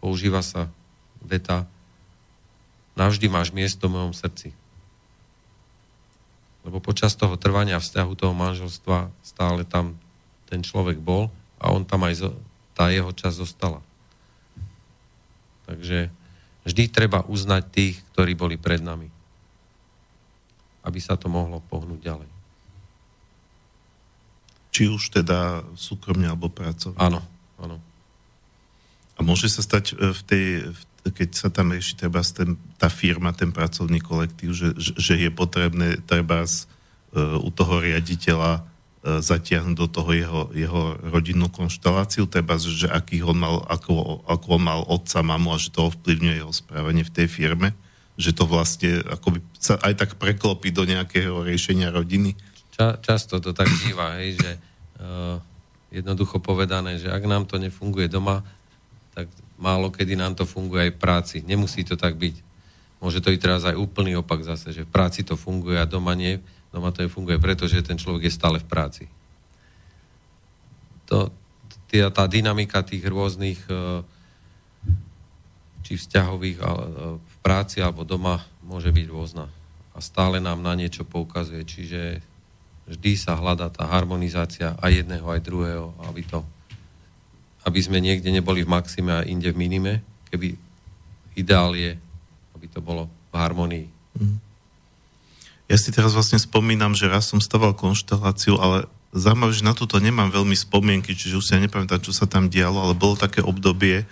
používa sa veta navždy máš miesto v mojom srdci. Lebo počas toho trvania vzťahu toho manželstva stále tam ten človek bol a on tam aj zo, tá jeho časť zostala. Takže vždy treba uznať tých, ktorí boli pred nami. Aby sa to mohlo pohnúť ďalej. Či už teda súkromne alebo pracovne. Áno, áno. A môže sa stať e, v tej, keď sa tam rieši treba ten, tá firma, ten pracovný kolektív, že, že je potrebné treba z, uh, u toho riaditeľa uh, zatiahnuť do toho jeho, jeho rodinnú konšteláciu, treba, že aký on mal, ako, ako on mal otca, mamu a že to ovplyvňuje jeho správanie v tej firme, že to vlastne akoby sa aj tak preklopí do nejakého riešenia rodiny. Ča, často to tak býva, hej, že uh, jednoducho povedané, že ak nám to nefunguje doma, tak málo kedy nám to funguje aj v práci. Nemusí to tak byť. Môže to byť teraz aj úplný opak zase, že v práci to funguje a doma nie. Doma to nefunguje, pretože ten človek je stále v práci. To, tá, tá dynamika tých rôznych e, či vzťahových e, v práci alebo doma môže byť rôzna. A stále nám na niečo poukazuje. Čiže vždy sa hľadá tá harmonizácia aj jedného, aj druhého, aby to aby sme niekde neboli v maxime a inde v minime, keby ideál je, aby to bolo v harmonii. Mhm. Ja si teraz vlastne spomínam, že raz som staval konšteláciu, ale zaujímavé, že na toto nemám veľmi spomienky, čiže už si ja nepamätám, čo sa tam dialo, ale bolo také obdobie,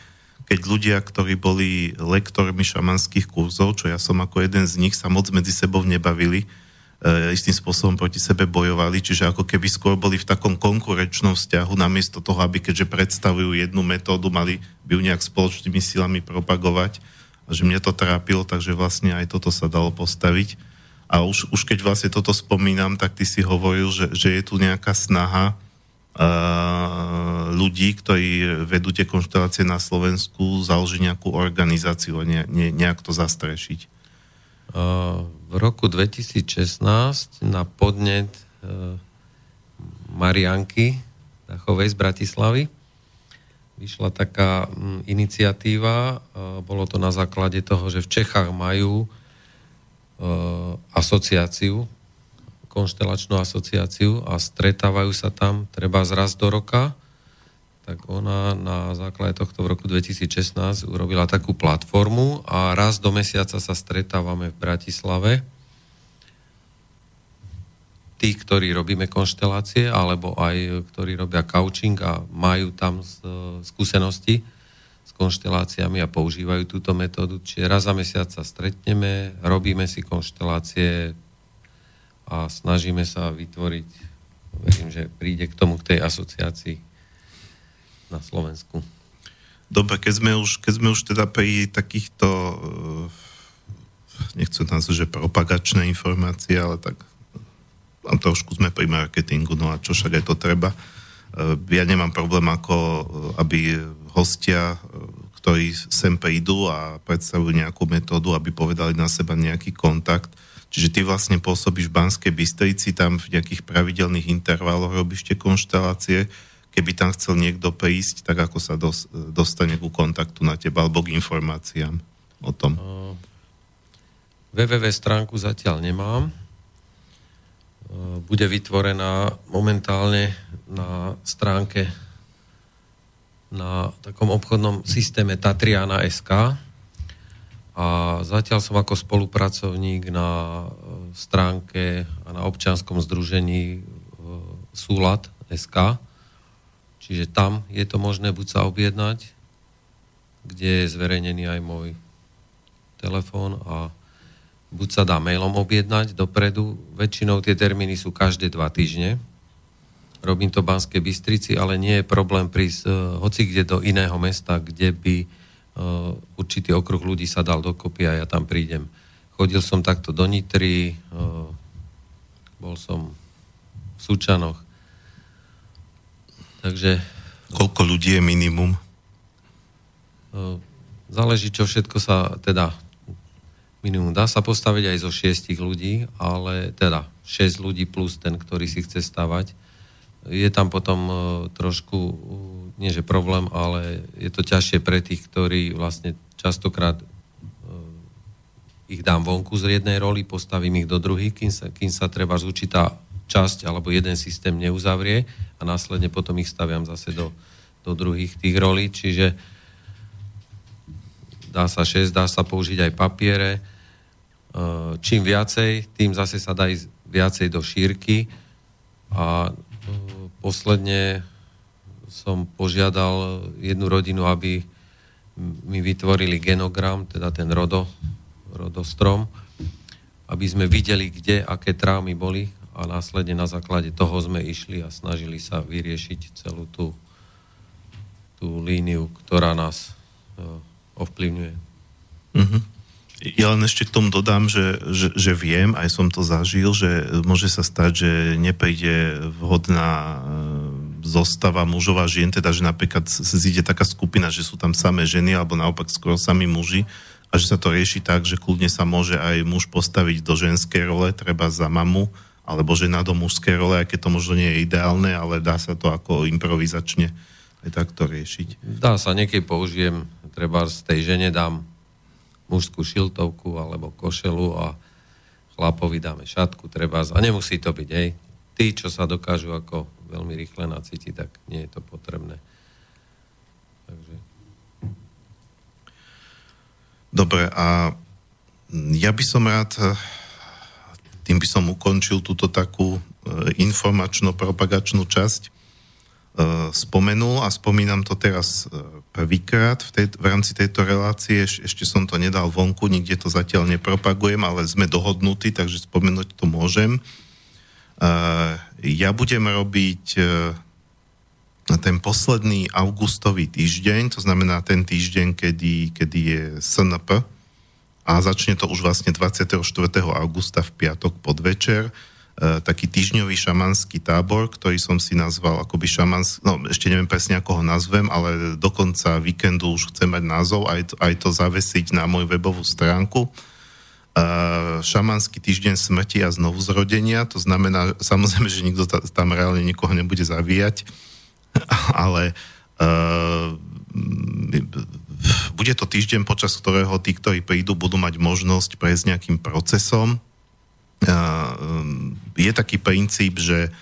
keď ľudia, ktorí boli lektormi šamanských kurzov, čo ja som ako jeden z nich, sa moc medzi sebou nebavili, istým spôsobom proti sebe bojovali, čiže ako keby skôr boli v takom konkurenčnom vzťahu, namiesto toho, aby keďže predstavujú jednu metódu, mali by ju nejak spoločnými silami propagovať. A že mne to trápilo, takže vlastne aj toto sa dalo postaviť. A už, už keď vlastne toto spomínam, tak ty si hovoril, že, že je tu nejaká snaha uh, ľudí, ktorí vedú tie konštelácie na Slovensku, založiť nejakú organizáciu a ne, ne, nejak to zastrešiť. Uh v roku 2016 na podnet e, Marianky Dachovej z Bratislavy vyšla taká iniciatíva. E, bolo to na základe toho, že v Čechách majú asociáciu, konštelačnú asociáciu a stretávajú sa tam treba zraz do roka, tak ona na základe tohto v roku 2016 urobila takú platformu a raz do mesiaca sa stretávame v Bratislave. Tí, ktorí robíme konštelácie, alebo aj ktorí robia couching a majú tam skúsenosti s konšteláciami a používajú túto metódu. Čiže raz za mesiac sa stretneme, robíme si konštelácie, a snažíme sa vytvoriť, verím, že príde k tomu, k tej asociácii na Slovensku. Dobre, keď sme už, keď sme už teda pri takýchto, eh, nechcem nazvať, že propagačné informácie, ale tak tam trošku sme pri marketingu, no a čo však aj to treba. Eh, ja nemám problém ako, eh, aby hostia, ktorí sem prídu a predstavujú nejakú metódu, aby povedali na seba nejaký kontakt, Čiže ty vlastne pôsobíš v Banskej Bystrici, tam v nejakých pravidelných intervaloch robíš tie konštelácie. Keby tam chcel niekto prísť, tak ako sa dos, dostane ku kontaktu na teba alebo k informáciám o tom? Uh, www stránku zatiaľ nemám. Uh, bude vytvorená momentálne na stránke na takom obchodnom systéme Tatriana SK, a zatiaľ som ako spolupracovník na e, stránke a na občianskom združení e, Súlad SK, čiže tam je to možné buď sa objednať, kde je zverejnený aj môj telefón a buď sa dá mailom objednať dopredu. Väčšinou tie termíny sú každé dva týždne. Robím to v Banskej Bystrici, ale nie je problém prísť uh, hoci kde do iného mesta, kde by Eh, určitý okruh ľudí sa dal dokopy a ja tam prídem. Chodil som takto do Nitry, eh, bol som v Súčanoch. Takže... Koľko ľudí je minimum? Eh, záleží, čo všetko sa, teda minimum dá sa postaviť aj zo šiestich ľudí, ale teda 6 ľudí plus ten, ktorý si chce stavať je tam potom uh, trošku, uh, nie že problém, ale je to ťažšie pre tých, ktorí vlastne častokrát ich dám vonku z jednej roli, postavím ich do druhých, kým sa, kým sa treba zúčitá časť alebo jeden systém neuzavrie a následne potom ich staviam zase do, do druhých tých rolí, čiže dá sa 6, dá sa použiť aj papiere. Čím viacej, tým zase sa dá ísť viacej do šírky a posledne som požiadal jednu rodinu, aby mi vytvorili genogram, teda ten rodo, rodostrom, aby sme videli, kde, aké traumy boli a následne na základe toho sme išli a snažili sa vyriešiť celú tú, tú líniu, ktorá nás uh, ovplyvňuje. Uh-huh. Ja len ešte k tomu dodám, že, že, že viem, aj som to zažil, že môže sa stať, že nepríde vhodná e, zostava mužov a žien, teda že napríklad zíde taká skupina, že sú tam samé ženy alebo naopak skoro sami muži a že sa to rieši tak, že kľudne sa môže aj muž postaviť do ženskej role, treba za mamu, alebo žena do mužskej role, aj keď to možno nie je ideálne, ale dá sa to ako improvizačne aj takto riešiť. Dá sa, niekedy použijem, treba z tej žene dám mužskú šiltovku alebo košelu a chlapovi dáme šatku, treba a nemusí to byť, hej. Tí, čo sa dokážu ako veľmi rýchle nacítiť, tak nie je to potrebné. Takže... Dobre, a ja by som rád, tým by som ukončil túto takú e, informačno-propagačnú časť E, spomenul a spomínam to teraz e, prvýkrát v, tej, v rámci tejto relácie. Ešte som to nedal vonku, nikde to zatiaľ nepropagujem, ale sme dohodnutí, takže spomenúť to môžem. Ja budem robiť ten posledný augustový týždeň, to znamená ten týždeň, kedy, kedy je SNP a začne to už vlastne 24. augusta v piatok podvečer. večer E, taký týždňový šamanský tábor, ktorý som si nazval akoby šamanský, no ešte neviem presne ako ho nazvem, ale do konca víkendu už chcem mať názov, aj to, aj to zavesiť na moju webovú stránku. Uh, šamanský týždeň smrti a znovu zrodenia, to znamená, samozrejme, že nikto tam reálne nikoho nebude zavíjať, ale uh, bude to týždeň, počas ktorého tí, ktorí prídu, budú mať možnosť prejsť nejakým procesom. Je taký princíp, že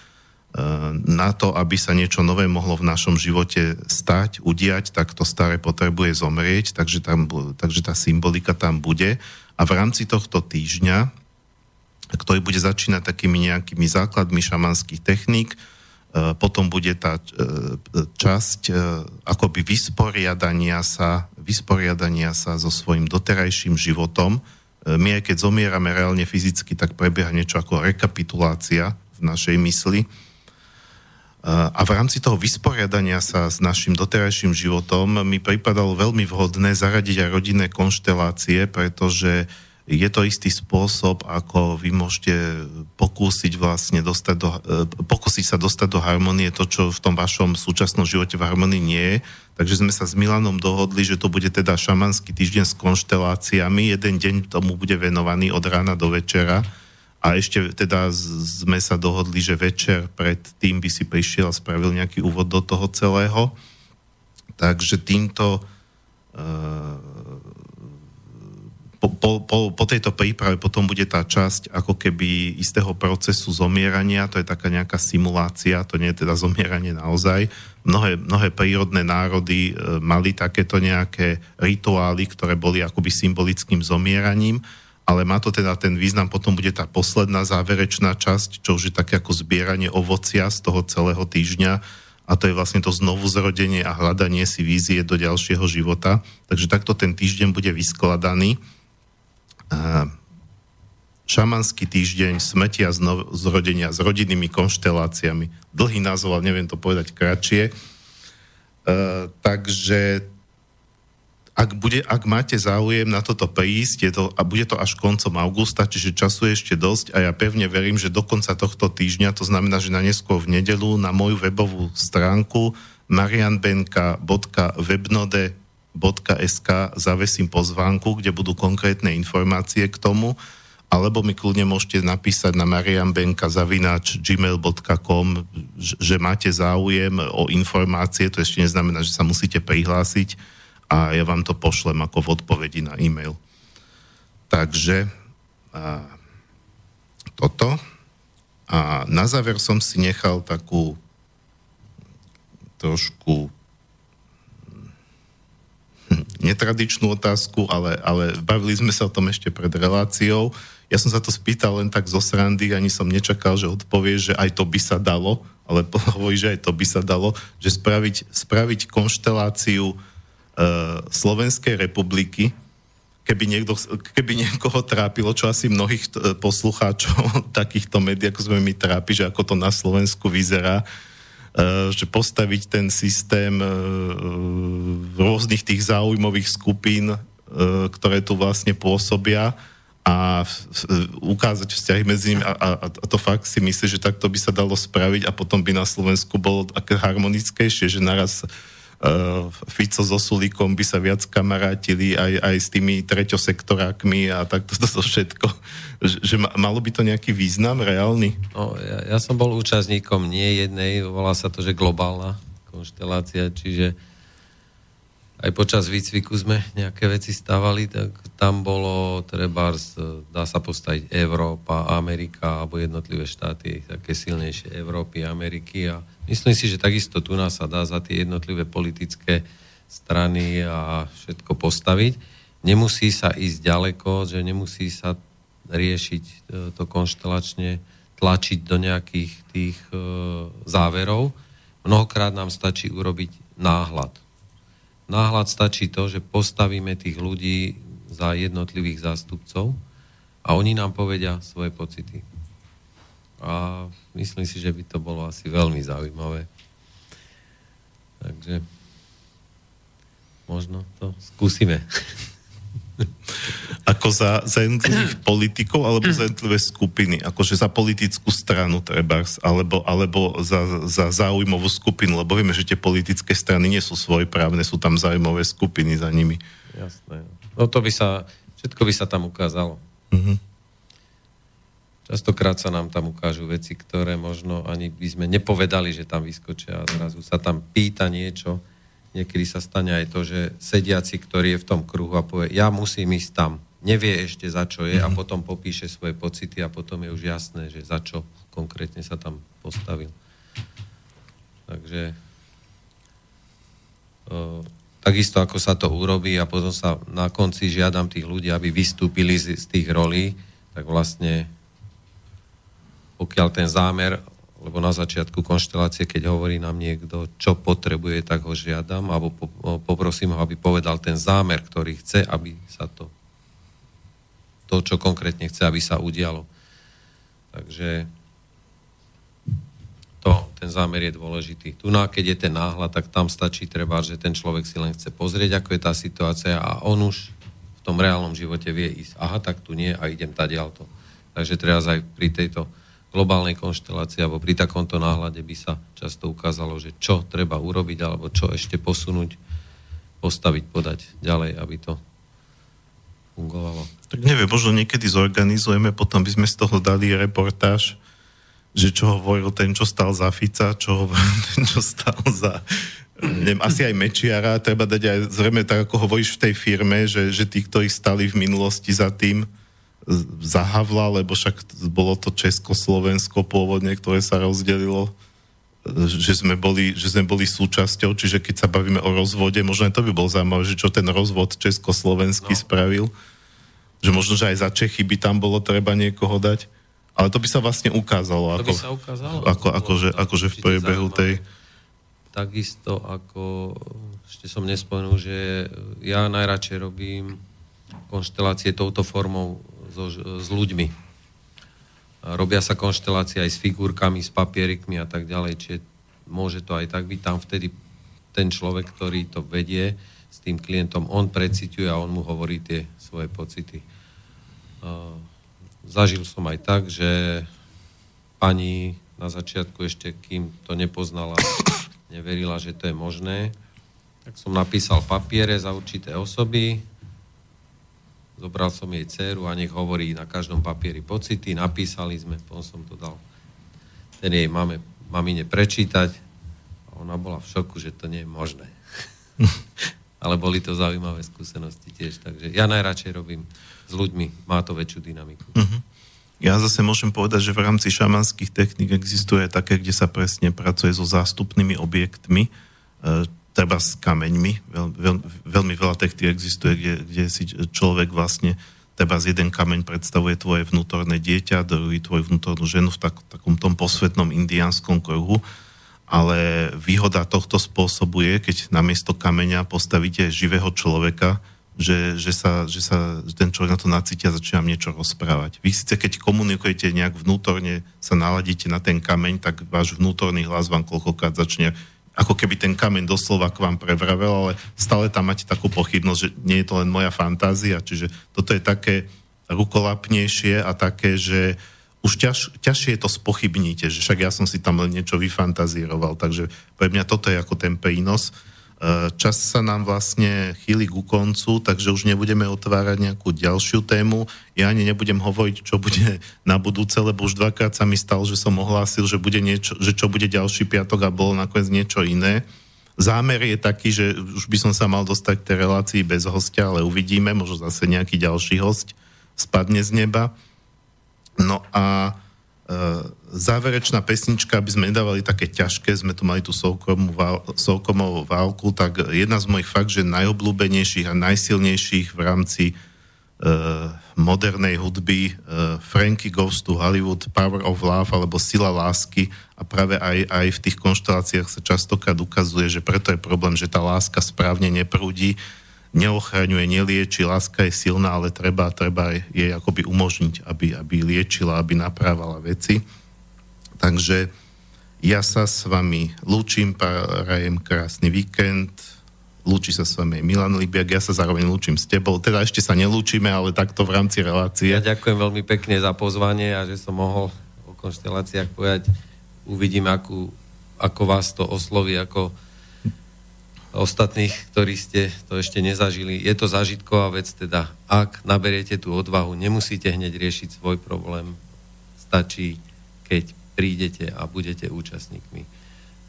na to, aby sa niečo nové mohlo v našom živote stať, udiať, tak to staré potrebuje zomrieť, takže, tam, takže tá symbolika tam bude. A v rámci tohto týždňa, ktorý bude začínať takými nejakými základmi šamanských techník, potom bude tá e, časť e, akoby vysporiadania sa, vysporiadania sa so svojím doterajším životom. My keď zomierame reálne fyzicky, tak prebieha niečo ako rekapitulácia v našej mysli a v rámci toho vysporiadania sa s našim doterajším životom mi pripadalo veľmi vhodné zaradiť aj rodinné konštelácie, pretože je to istý spôsob, ako vy môžete pokúsiť vlastne dostať do, e, pokúsiť sa dostať do harmonie to, čo v tom vašom súčasnom živote v harmonii nie je. Takže sme sa s Milanom dohodli, že to bude teda šamanský týždeň s konšteláciami. Jeden deň tomu bude venovaný od rána do večera a ešte teda sme sa dohodli, že večer pred tým by si prišiel a spravil nejaký úvod do toho celého. Takže týmto uh, po, po, po, tejto príprave potom bude tá časť ako keby istého procesu zomierania, to je taká nejaká simulácia, to nie je teda zomieranie naozaj. Mnohé, mnohé prírodné národy uh, mali takéto nejaké rituály, ktoré boli akoby symbolickým zomieraním ale má to teda ten význam, potom bude tá posledná záverečná časť, čo už je také ako zbieranie ovocia z toho celého týždňa a to je vlastne to znovu zrodenie a hľadanie si vízie do ďalšieho života. Takže takto ten týždeň bude vyskladaný. Šamanský týždeň smetia zrodenia s rodinnými konšteláciami. Dlhý názov, ale neviem to povedať kratšie. Uh, takže ak, bude, ak máte záujem na toto prísť, je to, a bude to až koncom augusta, čiže času je ešte dosť a ja pevne verím, že do konca tohto týždňa, to znamená, že na neskôr v nedelu, na moju webovú stránku marianbenka.webnode.sk zavesím pozvánku, kde budú konkrétne informácie k tomu, alebo mi kľudne môžete napísať na marianbenka.gmail.com, že máte záujem o informácie, to ešte neznamená, že sa musíte prihlásiť, a ja vám to pošlem ako v odpovedi na e-mail. Takže a, toto. A na záver som si nechal takú trošku netradičnú otázku, ale, ale bavili sme sa o tom ešte pred reláciou. Ja som sa to spýtal len tak zo srandy, ani som nečakal, že odpovie, že aj to by sa dalo, ale hovorí, že aj to by sa dalo, že spraviť, spraviť konšteláciu Eh, Slovenskej republiky, keby, niekto, keby niekoho trápilo, čo asi mnohých eh, poslucháčov takýchto médií, ako sme my trápi, že ako to na Slovensku vyzerá, že postaviť ten systém rôznych tých záujmových skupín, ktoré tu vlastne pôsobia a ukázať vzťahy medzi nimi a, a, a to fakt si myslí, že takto by sa dalo spraviť a potom by na Slovensku bolo také harmonickejšie, že naraz uh, Fico so Sulíkom by sa viac kamarátili aj, aj s tými treťosektorákmi a takto to všetko. Že, že malo by to nejaký význam reálny? No, ja, ja som bol účastníkom nie jednej, volá sa to, že globálna konštelácia, čiže aj počas výcviku sme nejaké veci stávali, tak tam bolo treba, dá sa postaviť Európa, Amerika alebo jednotlivé štáty, také silnejšie Európy, Ameriky a myslím si, že takisto tu nás sa dá za tie jednotlivé politické strany a všetko postaviť. Nemusí sa ísť ďaleko, že nemusí sa riešiť e, to konštelačne, tlačiť do nejakých tých e, záverov. Mnohokrát nám stačí urobiť náhľad náhľad stačí to, že postavíme tých ľudí za jednotlivých zástupcov a oni nám povedia svoje pocity. A myslím si, že by to bolo asi veľmi zaujímavé. Takže možno to skúsime. Ako za, za jednotlivých politikov alebo za jednotlivé skupiny? Akože za politickú stranu trebárs, alebo, alebo za, za záujmovú skupinu, lebo vieme, že tie politické strany nie sú svojprávne, sú tam záujmové skupiny za nimi. Jasné. No to by sa, všetko by sa tam ukázalo. Mm-hmm. Častokrát sa nám tam ukážu veci, ktoré možno ani by sme nepovedali, že tam vyskočia a zrazu sa tam pýta niečo, niekedy sa stane aj to, že sediaci, ktorý je v tom kruhu a povie, ja musím ísť tam, nevie ešte za čo je mm-hmm. a mhm. potom popíše svoje pocity a potom je už jasné, že za čo konkrétne sa tam postavil. Takže uh, takisto ako sa to urobí a potom sa na konci žiadam tých ľudí, aby vystúpili z, z tých rolí, tak vlastne pokiaľ ten zámer lebo na začiatku konštelácie, keď hovorí nám niekto, čo potrebuje, tak ho žiadam, alebo poprosím ho, aby povedal ten zámer, ktorý chce, aby sa to, to, čo konkrétne chce, aby sa udialo. Takže to, ten zámer je dôležitý. Tu, na, keď je ten náhľad, tak tam stačí treba, že ten človek si len chce pozrieť, ako je tá situácia a on už v tom reálnom živote vie ísť. Aha, tak tu nie a idem tadiaľto. Takže teraz aj pri tejto globálnej konštelácii alebo pri takomto náhľade by sa často ukázalo, že čo treba urobiť alebo čo ešte posunúť, postaviť, podať ďalej, aby to fungovalo. Tak neviem, možno niekedy zorganizujeme, potom by sme z toho dali reportáž, že čo hovoril ten, čo stal za Fica, čo hovoril ten, čo stal za neviem, asi aj Mečiara, treba dať aj zrejme tak, ako hovoríš v tej firme, že, že tí, ktorí stali v minulosti za tým, za Havla, lebo však bolo to Československo pôvodne, ktoré sa rozdelilo, že sme, boli, že sme boli súčasťou, čiže keď sa bavíme o rozvode, možno to by bol zaujímavé, že čo ten rozvod československý no. spravil, že možno, že aj za Čechy by tam bolo treba niekoho dať, ale to by sa vlastne ukázalo. To ako, by sa ukázalo. Ako, akože, akože v priebehu tej... Takisto ako, ešte som nespomenul, že ja najradšej robím konštelácie touto formou so, s ľuďmi. Robia sa konštelácie aj s figurkami, s papierikmi a tak ďalej, čiže môže to aj tak byť. Tam vtedy ten človek, ktorý to vedie s tým klientom, on preciťuje a on mu hovorí tie svoje pocity. Zažil som aj tak, že pani na začiatku ešte, kým to nepoznala, neverila, že to je možné, tak som napísal papiere za určité osoby, Zobral som jej dceru a nech hovorí na každom papieri pocity, napísali sme, potom som to dal ten jej mame, mamine prečítať a ona bola v šoku, že to nie je možné. Ale boli to zaujímavé skúsenosti tiež, takže ja najradšej robím s ľuďmi, má to väčšiu dynamiku. Uh-huh. Ja zase môžem povedať, že v rámci šamanských techník existuje také, kde sa presne pracuje so zástupnými objektmi, e, treba s kameňmi. Veľ, veľ, veľmi veľa techník existuje, kde, kde si človek vlastne treba z jeden kameň predstavuje tvoje vnútorné dieťa, druhý tvoju vnútornú ženu v tak, takom tom posvetnom indiánskom kruhu. Ale výhoda tohto spôsobu je, keď namiesto kameňa postavíte živého človeka, že, že, sa, že sa ten človek na to nacíti a začína niečo rozprávať. Vy síce, keď komunikujete nejak vnútorne, sa naladíte na ten kameň, tak váš vnútorný hlas vám koľkokrát začne ako keby ten kameň doslova k vám prevravel, ale stále tam máte takú pochybnosť, že nie je to len moja fantázia, čiže toto je také rukolapnejšie a také, že už ťaž, ťažšie to spochybníte, že však ja som si tam len niečo vyfantazíroval, takže pre mňa toto je ako ten prínos. Eh, čas sa nám vlastne chýli ku koncu, takže už nebudeme otvárať nejakú ďalšiu tému. Ja ani nebudem hovoriť, čo bude na budúce, lebo už dvakrát sa mi stalo, že som ohlásil, že, bude niečo, že čo bude ďalší piatok a bolo nakoniec niečo iné. Zámer je taký, že už by som sa mal dostať k tej relácii bez hostia, ale uvidíme, možno zase nejaký ďalší host spadne z neba. No a záverečná pesnička, aby sme nedávali také ťažké, sme tu mali tú soukomovú válku, tak jedna z mojich fakt, že najobľúbenejších a najsilnejších v rámci uh, modernej hudby uh, Frankie Goes to Hollywood, Power of Love alebo Sila lásky. A práve aj, aj v tých konšteláciách sa častokrát ukazuje, že preto je problém, že tá láska správne neprúdi, neochraňuje, nelieči, láska je silná, ale treba, treba jej akoby umožniť, aby, aby liečila, aby naprávala veci. Takže ja sa s vami lúčim, prajem krásny víkend, lúči sa s vami Milan Libiak, ja sa zároveň lúčim s tebou, teda ešte sa nelúčime, ale takto v rámci relácie. Ja ďakujem veľmi pekne za pozvanie a že som mohol o konšteláciách povedať. Uvidím, akú, ako vás to osloví, ako ostatných, ktorí ste to ešte nezažili. Je to zážitková vec, teda ak naberiete tú odvahu, nemusíte hneď riešiť svoj problém. Stačí, keď prídete a budete účastníkmi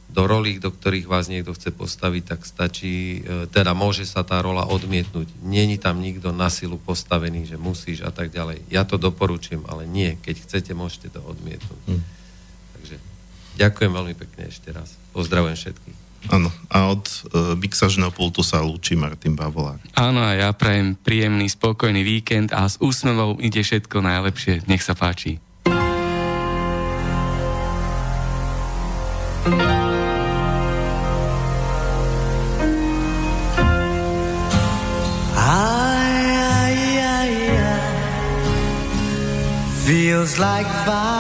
do rolí, do ktorých vás niekto chce postaviť, tak stačí, e, teda môže sa tá rola odmietnúť. Není tam nikto na silu postavený, že musíš a tak ďalej. Ja to doporučujem, ale nie. Keď chcete, môžete to odmietnúť. Hmm. Takže ďakujem veľmi pekne ešte raz. Pozdravujem všetkých. Áno, a od uh, mixažného pultu sa lúči Martin Bavolár. Áno, a ja prajem príjemný, spokojný víkend a s úsmevom ide všetko najlepšie. Nech sa páči. Feels like fire.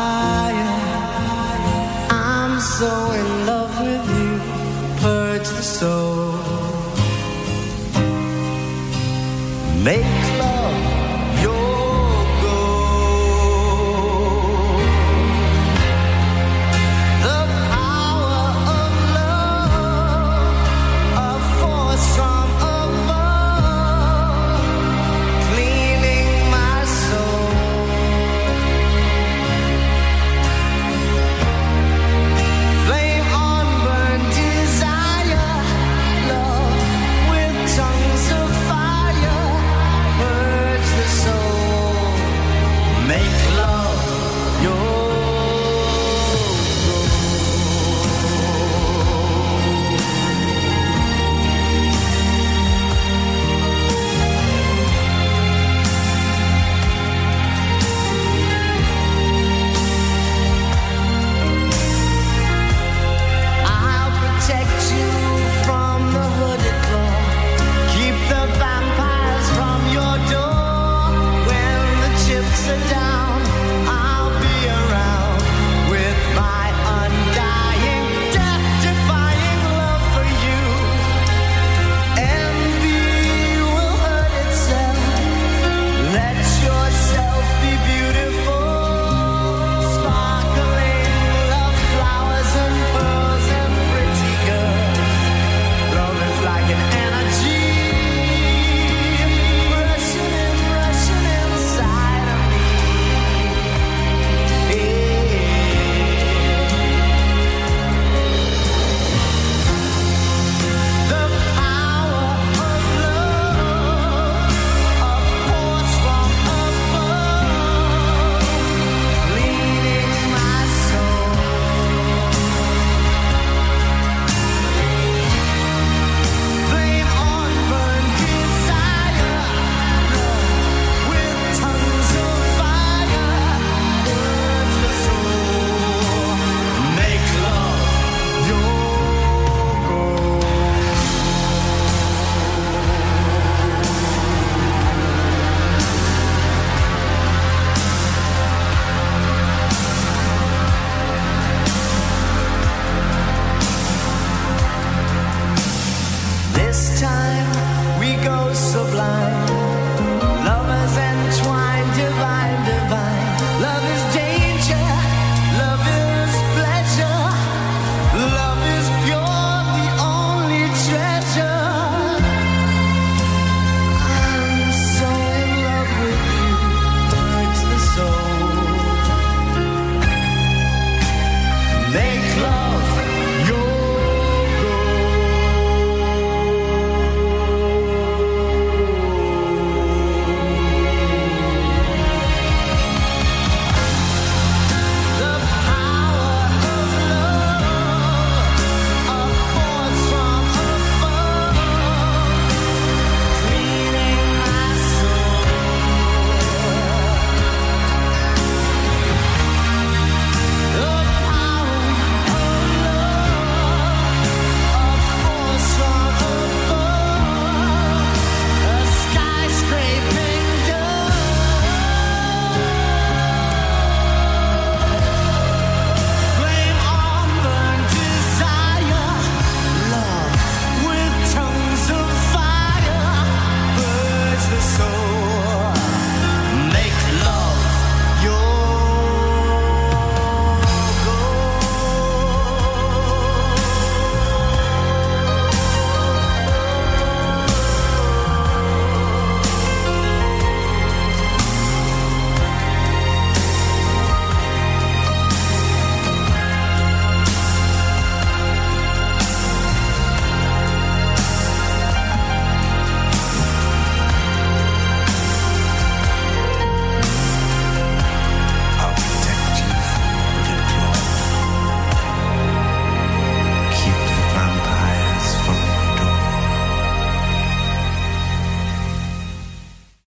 Make